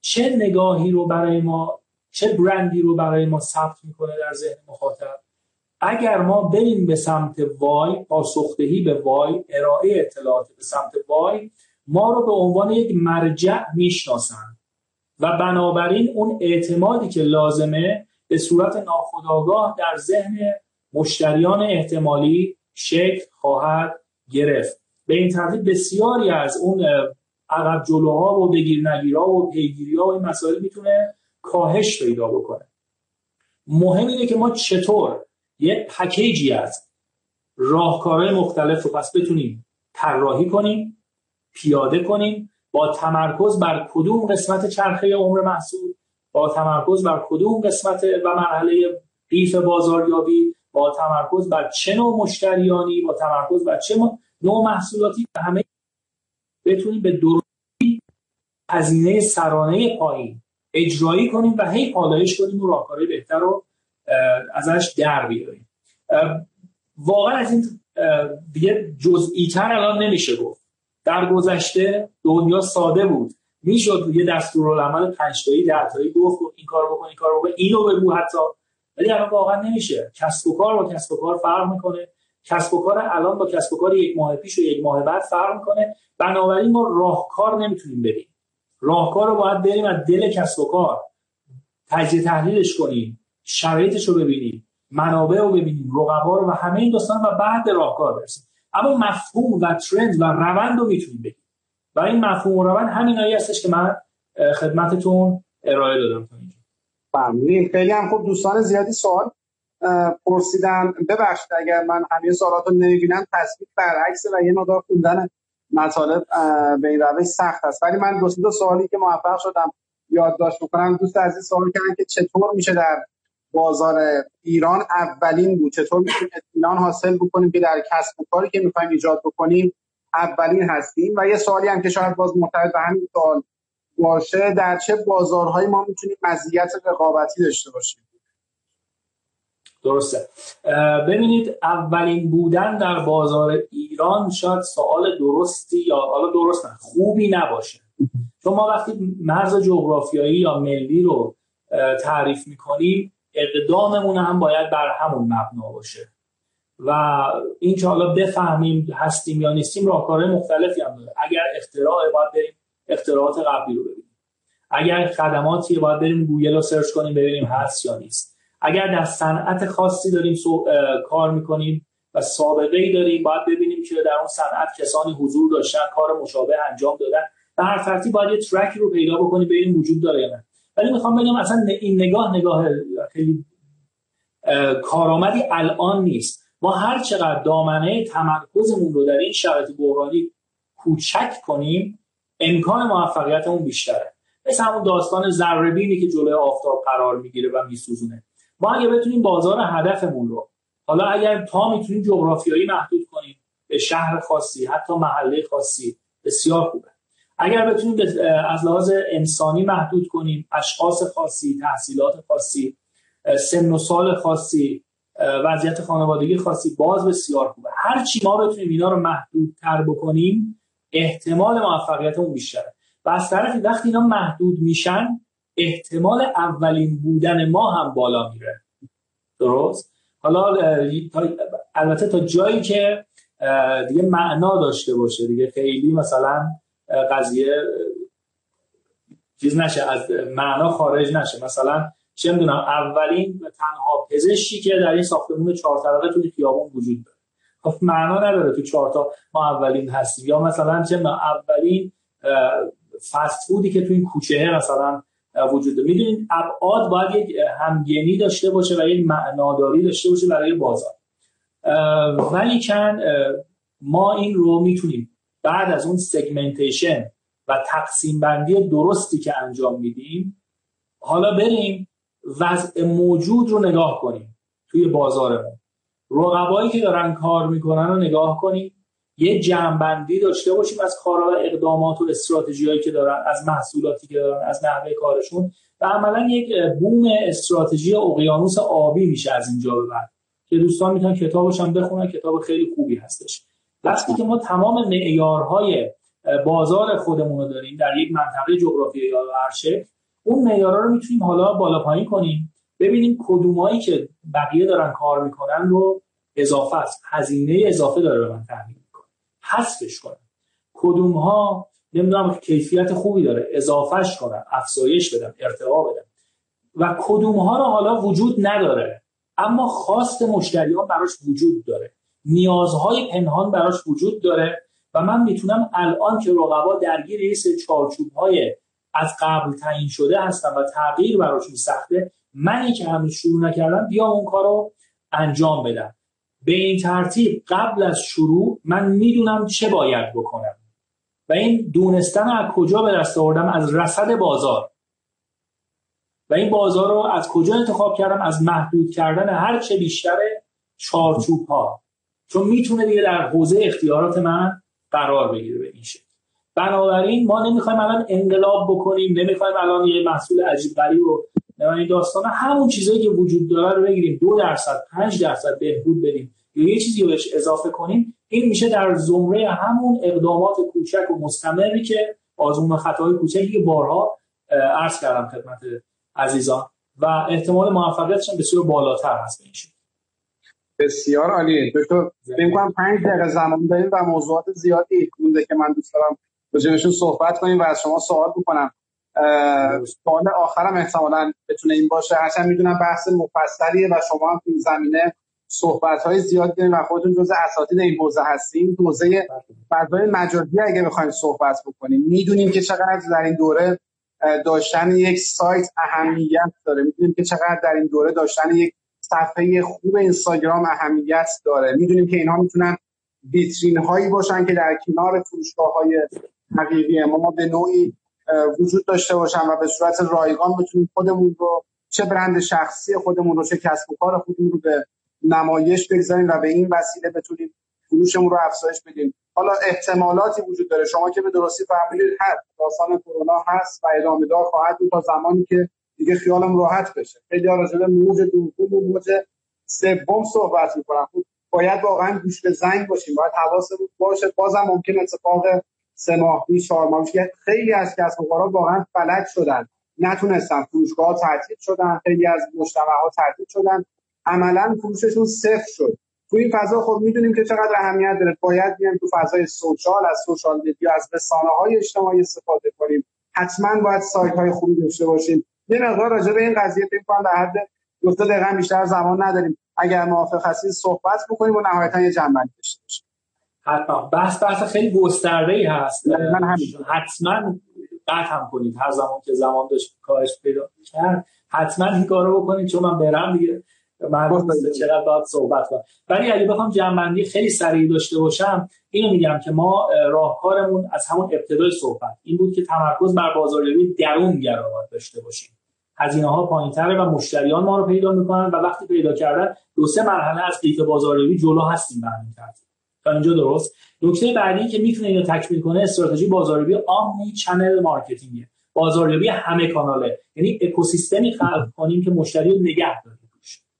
چه نگاهی رو برای ما چه برندی رو برای ما ثبت می‌کنه در ذهن مخاطب؟ اگر ما بریم به سمت وای پاسخدهی به وای ارائه اطلاعات به سمت وای ما رو به عنوان یک مرجع می‌شناسن. و بنابراین اون اعتمادی که لازمه به صورت ناخودآگاه در ذهن مشتریان احتمالی شکل خواهد گرفت. به این ترتیب بسیاری از اون عقب جلوها و بگیر نگیرها و پیگیری و این مسائل می‌تونه کاهش پیدا بکنه. مهم اینه که ما چطور یه پکیجی از راهکارهای مختلف رو پس بتونیم طراحی کنیم پیاده کنیم با تمرکز بر کدوم قسمت چرخه عمر محصول با تمرکز بر کدوم قسمت و مرحله قیف بازاریابی با تمرکز بر چه نوع مشتریانی با تمرکز بر چه نوع محصولاتی همه بتونیم به درستی هزینه سرانه پایین. اجرایی کنیم و هی پالایش کنیم و راهکارهای بهتر رو ازش در بیاریم. واقعا از این دیگه جزئی تر الان نمیشه گفت. در گذشته دنیا ساده بود. می‌شد یه دستورالعمل پنج تایی ده تایی گفت این کار بکن این کار بکن اینو بگو حتی. ولی الان واقعا نمیشه. کسب و کار با کسب و کار فرق می‌کنه. کسب و کار الان با کسب و کار یک ماه پیش و یک ماه بعد فرق می‌کنه. بنابراین ما راهکار نمی‌تونیم بریم راهکار رو باید بریم از دل کسب و کار. تجزیه تحلیلش کنیم شرایطش رو ببینیم منابع رو ببینیم رقبا رو و همه این داستان و بعد راهکار برسیم. اما مفهوم و ترند و روند رو می‌تونیم بگیم. و این مفهوم و روند همینایی هستش که من خدمتتون ارائه دادم تا اینجا. خیلی هم خوب. دوستان زیادی سوال پرسیدن. ببخشید اگر من همه سوالات رو نمی‌بینم تصویر برعکس و یه مقدار خوندن مطالب به این روش سخت است. ولی من دو سوالی که موفق شدم یادداشت بکنم. دوست عزیز سوال کردن که چطور میشه در بازار ایران اولین بود؟ چطور می‌تونیم اطمینان حاصل بکنیم که در کسب و کاری که می‌خوایم ایجاد بکنیم اولین هستیم؟ و یه سوالی هم که شاید باز مرتبط به همین سوال باشه در چه بازارهایی ما می‌تونیم مزیت رقابتی داشته باشیم؟ درسته. ببینید اولین بودن در بازار ایران شاید سوال درستی یا حالا درست نه خوبی نباشه. چون ما وقتی مرز جغرافیایی یا ملی رو تعریف می‌کنیم اقداممون هم باید بر همون مبنا باشه. و این که حالا بفهمیم هستیم یا نیستیم راهکارهای مختلفی هم داره. اگر اختراع باید بریم اختراعات قبلی رو ببینیم. اگر خدماتی باید بریم گوگل رو سرچ کنیم ببینیم هست یا نیست. اگر در صنعت خاصی داریم کار می‌کنیم و سابقه ای داریم باید ببینیم که در اون صنعت کسانی حضور داشتن کار مشابه انجام دادن. به هر ترتیب باید یه ترک رو پیدا بکنیم ببینیم وجود داره یا نه. ولی می‌خوام بگم اصلا این نگاه نگاه خیلی کارآمدی الان نیست. ما هر چقدر دامنه تمرکزمون رو در این شرایط بحرانی کوچک کنیم امکان موفقیتمون بیشتره. مثل همون داستان ذره که جلوی آفتاب قرار می‌گیره و میسوزونه. ما اگه بتونیم بازار هدفمون رو حالا اگر تا می‌تونیم جغرافیایی محدود کنیم به شهر خاصی حتی محله خاصی بسیار خوبه. اگر بتونیم از لحاظ انسانی محدود کنیم اشخاص خاصی تحصیلات خاصی سن و سال خاصی وضعیت خانوادگی خاصی باز بسیار خوبه. هر چی ما بتونیم اینا رو محدودتر بکنیم احتمال موفقیت اون بیشتره. و از طرفی وقتی اینا محدود میشن احتمال اولین بودن ما هم بالا میره. درست؟ حالا البته تا جایی که دیگه معنا داشته باشه دیگه خیلی مثلا قضیه چیز نشه از معنا خارج نشه. مثلا چه می‌دونم اولین و تنها پزشکی که در این ساختمون چهار طبقه توی خیابون وجود داره. خب معنا نداره تو چهار تا ما اولین هستیم. یا مثلا چه اولین فست فودی که تو این کوچه مثلا وجود داره. می‌دونید ابعاد باید یک همگنی داشته باشه و یک معناداری داشته باشه برای بازار. ولی کن ما این رو می‌تونیم بعد از اون سگمنتیشن و تقسیم بندی درستی که انجام میدیم حالا بریم وضع موجود رو نگاه کنیم توی بازارمون. رقبایی که دارن کار می‌کنن رو نگاه کنیم. یه جمعبندی داشته باشیم از کارها و اقدامات و استراتژی که دارن از محصولاتی که دارن از نحوه کارشون. و عملا یک بوم استراتژی اقیانوس آبی میشه از اینجا به بعد که دوستان می‌تونن کتابش هم بخونن. کتاب خیلی خوبی هستش. وقتی که ما تمام معیارهای بازار خودمون رو داریم در یک منطقه جغرافیایی یا هر اون معیارها رو می‌تونیم حالا بالا پایین کنیم. ببینیم کدومایی که بقیه دارن کار می‌کنن رو اضافه است. هزینه اضافه داره به من می‌کنه حذفش کنم کدوم ها نمی‌دونم کیفیت خوبی داره اضافهش کنم افزایش بدم ارتقا بدم و کدوم ها رو حالا وجود نداره اما خواست مشتریان براش وجود داره. نیازهای پنهان براش وجود داره و من می‌تونم الان که رقبا درگیر یه چارچوب های از قبل تعیین شده هستم و تغییر براشون سخته منی که هنوز شروع نکردم بیام اون کار رو انجام بدم. به این ترتیب قبل از شروع من می‌دونم چه باید بکنم. و این دونستن از کجا به دست آوردم؟ از رصد بازار. و این بازار رو از کجا انتخاب کردم؟ از محدود کردن هر چه بیشتر چارچوب ها چون می‌تونه دیگه در حوزه اختیارات من قرار بگیره به این شکل. بنابراین ما نمی‌خوایم الان انقلاب بکنیم نمی‌خوایم الان یه محصول عجیب غریب و این داستان همون چیزایی که وجود داره رو بگیریم. دو درصد پنج درصد بهبود بدیم. یا یه چیزی رو بهش اضافه کنیم این میشه در زمره همون اقدامات کوچک و مستمری که آزمون خطاهای کوچکی که بارها عرض کردم خدمت عزیزان. و احتمال موفقیتش هم بسیار بالاتر هست میشه بسیار عالی. دکتر فکر کنم 5 دقیقه زمان داریم و موضوعات زیادی مونده که من دوست دارم راجعشون صحبت کنیم و از شما سوال بکنم. سوال آخرم احتمالا بتونه این باشه. هرچند می‌دونم بحث مفصلیه و شما هم این زمینه صحبت های زیاد داریم و خودتون جز اساتید این حوزه هستیم حوزه فضای مجازی اگه بخوایم صحبت بکنیم. می‌دونیم که چقدر در این دوره داشتن یک سایت اهمیت داره. می‌دونیم که چقدر در این دوره داشتن یک صفحه خوب اینستاگرام اهمیت داره. می‌دونیم که اینها می‌تونن ویترین هایی باشن که در کنار فروشگاه های حقیقی ما به نوعی وجود داشته باشن و به صورت رایگان بتونیم خودمون رو چه برند شخصی خودمون رو چه کسب و کار خودمون رو به نمایش بگذاریم و به این وسیله بتونیم فروشمون رو افزایش بدیم. حالا احتمالاتی وجود داره. شما که به درستی فهمیدید هست داستان کرونا هست و ادامه دار خواهد بود تا زمانی که دیگه خیالم راحت بشه. خیلی راجع موج دوم و موج سوم صحبت می‌کنم. خب باید واقعا گوش به زنگ باشیم. باید حواسمون باشه. بازم ممکن اتفاق سه ماه پیش چهار ماه که خیلی از کسب و کارها واقعا فلج شدن. نتونستن فروشگاه تعطیل شدن خیلی از مجتمع ها تعطیل شدن. عملا فروششون صفر شد. تو این فضا خب می‌دونیم که چقدر اهمیت داره. باید بیایم تو فضای سوشال از سوشال مدیا از رسانه های اجتماعی استفاده کنیم. حتما باید سایت های خوبی داشته باشیم. یه مقدار راجع به این قضیه فکر کنم در حد دو دقیقه بیشتر زمان نداریم. اگر موافق هستید صحبت بکنیم و نهایتا یه جنبندی داشته باشیم. حتما. بحث بحث خیلی گسترده ای هست. من هم حتما قطع هم کنید. هر زمان که زمان داشت کارش پیدا کرد حتما این کارو بکنید چون من برم دیگه. من چقدر باید صحبت کنم. ولی اگه بخوام جنبندی خیلی سریع داشته باشم اینو میگم که ما راهکارمون از همون ابتدای صحبت این بود که تمرکز بر بازاریابی درون گرا داشته باشیم. هزینه ها پایینتره و مشتریان ما رو پیدا می‌کنن و وقتی پیدا کردن دو سه مرحله از قیف بازاریابی جلو هستیم برمی تا اینجا درست. نکته بعدی که می‌تونه اینو تکمیل کنه استراتژی بازاریابی آمنی چنل مارکتینگه. بازاریابی همه کاناله. یعنی اکوسیستمی خلق کنیم که مشتری رو نگه داریم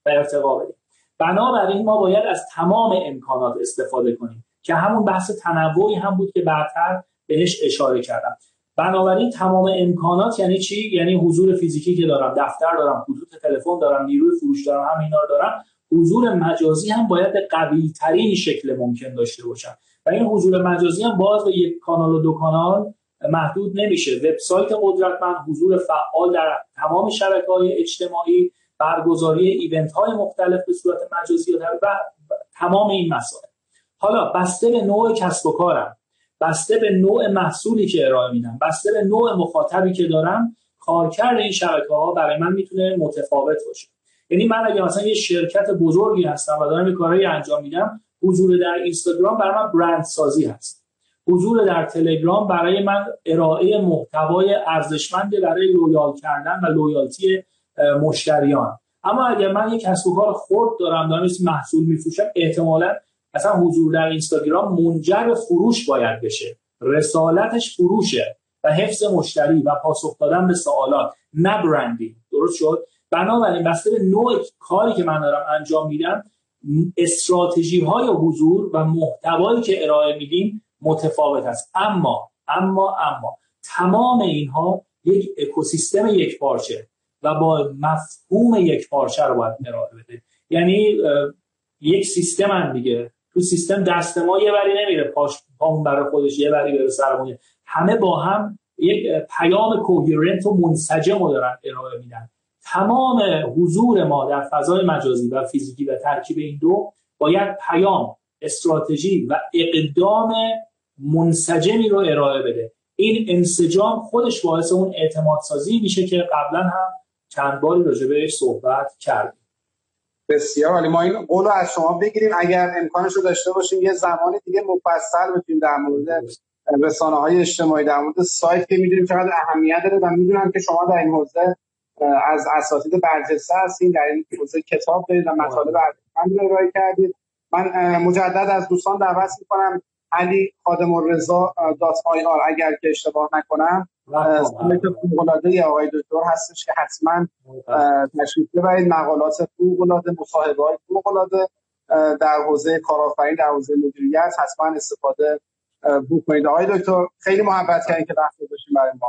و ارتقا بدیم. بنابراین ما باید از تمام امکانات استفاده کنیم که همون بحث تنوعی هم بود که بعدتر بهش اشاره کردم. بنابراین تمام امکانات یعنی چی؟ یعنی حضور فیزیکی که دارم دفتر دارم خطوط تلفن دارم نیروی فروش دارم هم اینا دارم. حضور مجازی هم باید قوی ترین شکل ممکن داشته باشم و این حضور مجازی هم باز به یک کانال و دو کانال محدود نمیشه. وبسایت قدرتمند حضور فعال در تمام شبکه های اجتماعی برگزاری ایونت های مختلف به صورت مجازی و تمام این مسائل. حالا بسته به نوع کسب و کارم. بسته به نوع محصولی که ارائه میدم. بسته به نوع مخاطبی که دارم کارکرد این شبکه ها برای من می‌تونه متفاوت باشه. یعنی من اگه مثلا یه شرکت بزرگی هستم و دارم کارهایی انجام میدم حضور در اینستاگرام برای من برند سازی هست. حضور در تلگرام برای من ارائه محتوای ارزشمند برای loyal کردن و loyalty مشتریان. اما اگر من یک کسب و کار خرد دارم دارم محصول میفروشم احتمالا اصلا حضور در اینستاگرام منجر به فروش باید بشه. رسالتش فروشه و حفظ مشتری و پاسخ دادن به سوالات نه برندینگ. درست شد؟ بنابراین بسته به نوع کاری که من دارم انجام میدم استراتژی های حضور و محتوایی که ارائه میدیم متفاوت است. اما اما اما تمام اینها یک اکوسیستم یک پارچه و با مفهوم یک پارچه رو باید ارائه بده. یعنی یک سیستم هم دیگه. تو سیستم دست ما یه وری نمیره پاش پامون برای خودش یه وری بره سرمون همه با هم یک پیام کوهرنت و منسجم رو دارن ارائه میدن. تمام حضور ما در فضای مجازی و فیزیکی و ترکیب این دو باید پیام استراتژی و اقدام منسجمی رو ارائه بده. این انسجام خودش باعث اون اعتماد سازی میشه که قبلا هم چند باری بهش صحبت کردیم. بسیار عالی. ما این قول از شما بگیریم. اگر امکانش رو داشته باشیم یه زمانی دیگه مفصل بتونیم در مورد رسانه های اجتماعی در مورد سایت که می‌دونیم چقدر اهمیت داره و می‌دونم که شما در این حوزه از اساتید برجسته هستین در این حوزه کتاب دارید و مطالب ارزشمند ارائه کردید. من مجدد از دوستان دعوت می‌کنم. علی خادم الرضا دات آی آر اگر که اشتباه نکنم سایت فوق العاده آقای دکتر هستش که حتما تشریف ببرید. مقالات فوق العاده مصاحبه های فوق العاده در حوزه کارآفرینی در حوزه مدیریت حتما استفاده بکنید. آقای دکتر خیلی محبت کردین که وقت گذاشتین برای ما.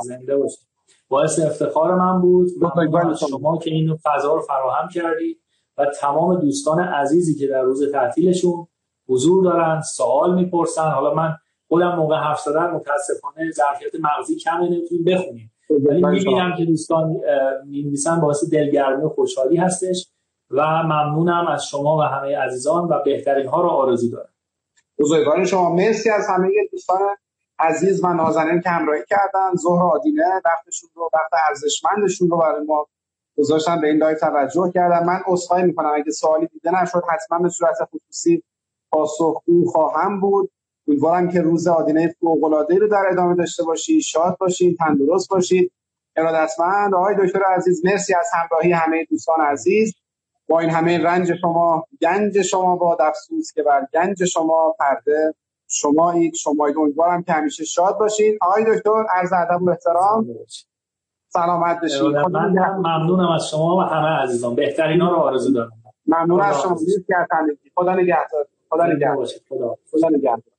باعث افتخار من بود. ممنون شما که این فضا رو فراهم کردید و تمام دوستان عزیزی که در روز تعطیلشون حضور دارن سوال می‌پرسن. حالا من خودم موقع حرف زدن متاسفانه ظرفیت مغزی کمی نمی‌تونیم بخونیم. ولی می‌بینم که دوستان می‌نویسن باعث دلگرمی و خوشحالی هستش و ممنونم از شما و همه عزیزان و بهترین ها رو آرزو دارم. بزرگوار شما مرسی از همه دوستان عزیز و نازنین که همراهی کردن ظهر آدینه وقتشون رو وقت ارزشمندشون رو برای ما گذاشتن به این live توجه کردن. من عذرخواهی می‌کنم اگه سوالی دیده نشد حتما به صورت خصوصی پاسخگو خواهم بود. امیدوارم که روز آدینه فوق‌العاده‌ای رو در ادامه داشته باشید شاد باشید تندرست باشید ارادتمند آقای دکتر عزیز مرسی از همراهی همه دوستان عزیز. با این همه رنج شما گنج شما با افسوس که بر گنج شما پرده شمایید شمایید امیدوارم که همیشه شاد باشین. آقای دکتر عرض ادب و احترام. سلامت بشید ممنونم از شما و همه عزیزان. بهترین ها رو آرزو دارم. ممنون از شما. خدا نگهدار. خدا نگهدار. خدا نگهدار.